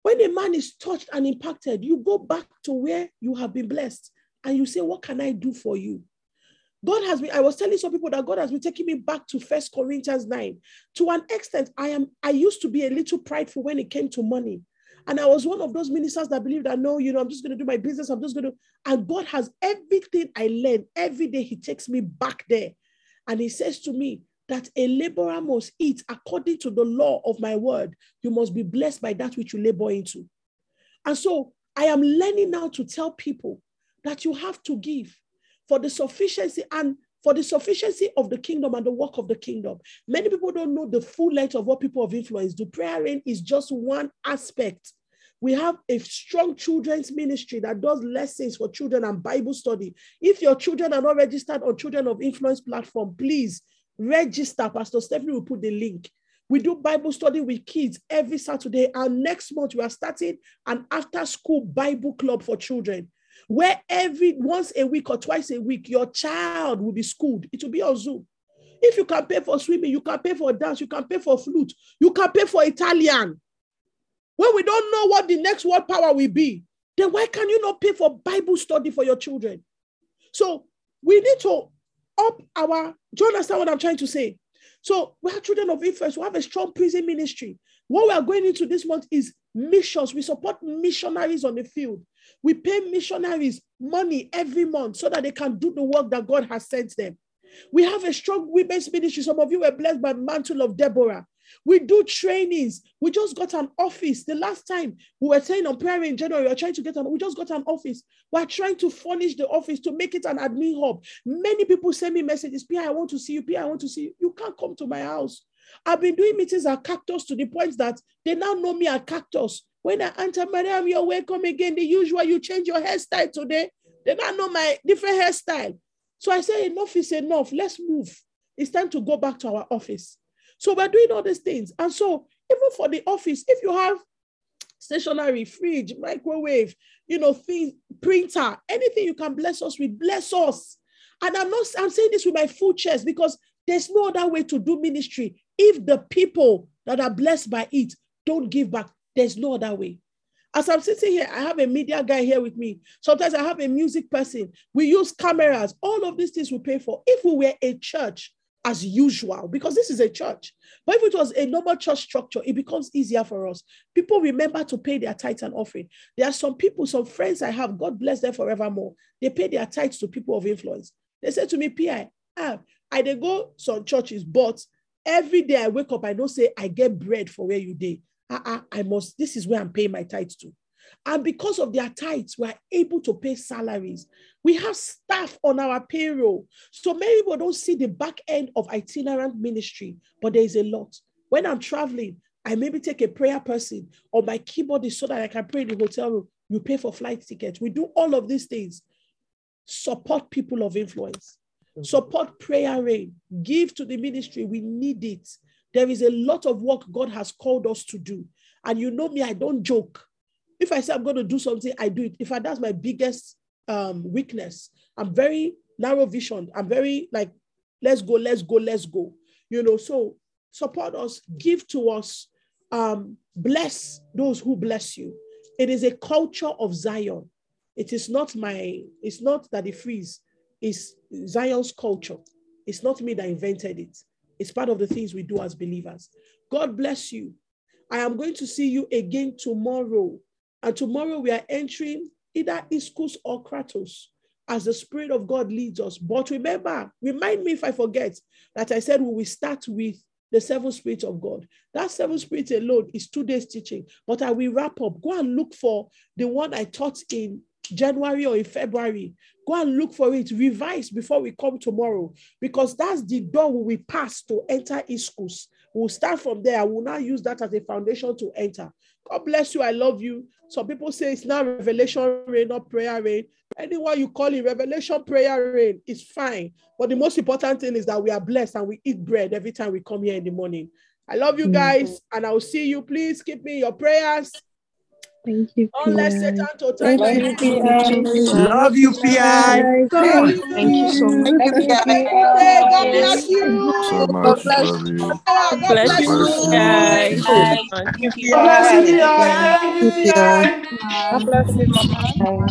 When a man is touched and impacted, you go back to where you have been blessed and you say, What can I do for you? God has been, I was telling some people that God has been taking me back to First Corinthians 9. To an extent, I am I used to be a little prideful when it came to money. And I was one of those ministers that believed that no, you know, I'm just going to do my business. I'm just going to. And God has everything I learned every day. He takes me back there. And He says to me that a laborer must eat according to the law of my word. You must be blessed by that which you labor into. And so I am learning now to tell people that you have to give for the sufficiency and for the sufficiency of the kingdom and the work of the kingdom. Many people don't know the full length of what people of influence do. Prayer rain is just one aspect. We have a strong children's ministry that does lessons for children and Bible study. If your children are not registered on Children of Influence platform, please register. Pastor Stephanie will put the link. We do Bible study with kids every Saturday. And next month, we are starting an after school Bible club for children where every once a week or twice a week, your child will be schooled. It will be on Zoom. If you can pay for swimming, you can pay for dance, you can pay for flute, you can pay for Italian. When we don't know what the next world power will be, then why can you not pay for Bible study for your children? So we need to up our, do you understand what I'm trying to say? So we are children of influence. We have a strong prison ministry. What we are going into this month is missions. We support missionaries on the field. We pay missionaries money every month so that they can do the work that God has sent them. We have a strong women's ministry. Some of you were blessed by mantle of Deborah. We do trainings. We just got an office. The last time we were saying on prayer in January, we are trying to get an, we just got an office. We're trying to furnish the office to make it an admin hub. Many people send me messages, Pia, I want to see you. Pia, I want to see you. You can't come to my house. I've been doing meetings at Cactus to the point that they now know me at Cactus. When I enter, Madam, you're welcome again. The usual, you change your hairstyle today. They now know my different hairstyle. So I say, enough is enough. Let's move. It's time to go back to our office. So we're doing all these things. And so even for the office, if you have stationery, fridge, microwave, you know, things, printer, anything you can bless us with, bless us. And I'm not, I'm saying this with my full chest because there's no other way to do ministry. If the people that are blessed by it don't give back, there's no other way. As I'm sitting here, I have a media guy here with me. Sometimes I have a music person. We use cameras. All of these things we pay for. If we were a church as usual, because this is a church, but if it was a normal church structure, it becomes easier for us. People remember to pay their tithes and offering. There are some people, some friends I have, God bless them forevermore. They pay their tithes to people of influence. They say to me, PI, ah, I they go some churches, but every day I wake up, I don't say I get bread for where you did. I, I, I must, this is where I'm paying my tithes to. And because of their tithes, we're able to pay salaries. We have staff on our payroll. So many people don't see the back end of itinerant ministry, but there is a lot. When I'm traveling, I maybe take a prayer person or my keyboard is so that I can pray in the hotel room. You pay for flight tickets. We do all of these things. Support people of influence. Mm-hmm. Support prayer rain. Give to the ministry. We need it. There is a lot of work God has called us to do. And you know me, I don't joke. If I say I'm going to do something, I do it. In fact, that's my biggest um, weakness. I'm very narrow visioned. I'm very like, let's go, let's go, let's go. You know, so support us, give to us, um, bless those who bless you. It is a culture of Zion. It is not my, it's not that it frees, it's Zion's culture. It's not me that invented it. It's part of the things we do as believers. God bless you. I am going to see you again tomorrow. And tomorrow we are entering either Ischus or Kratos. as the Spirit of God leads us. But remember, remind me if I forget that I said we will start with the seven spirits of God. That seven spirits alone is two days teaching. But I will wrap up. Go and look for the one I taught in January or in February. Go and look for it, revise before we come tomorrow, because that's the door we pass to enter schools. We'll start from there. I will now use that as a foundation to enter. God bless you. I love you. Some people say it's not revelation rain, not prayer rain. Anyone you call it revelation prayer rain is fine. But the most important thing is that we are blessed and we eat bread every time we come here in the morning. I love you mm. guys, and I will see you. Please keep me in your prayers. Thank you. Don't let PI. Satan to attack Thank you. you, Love you, PI. Thank you so much. Hey, God bless you. so much. Love you. Ah, God Bless bless you, you. guys. God bless you, PI. You, PI. God bless you, Mama.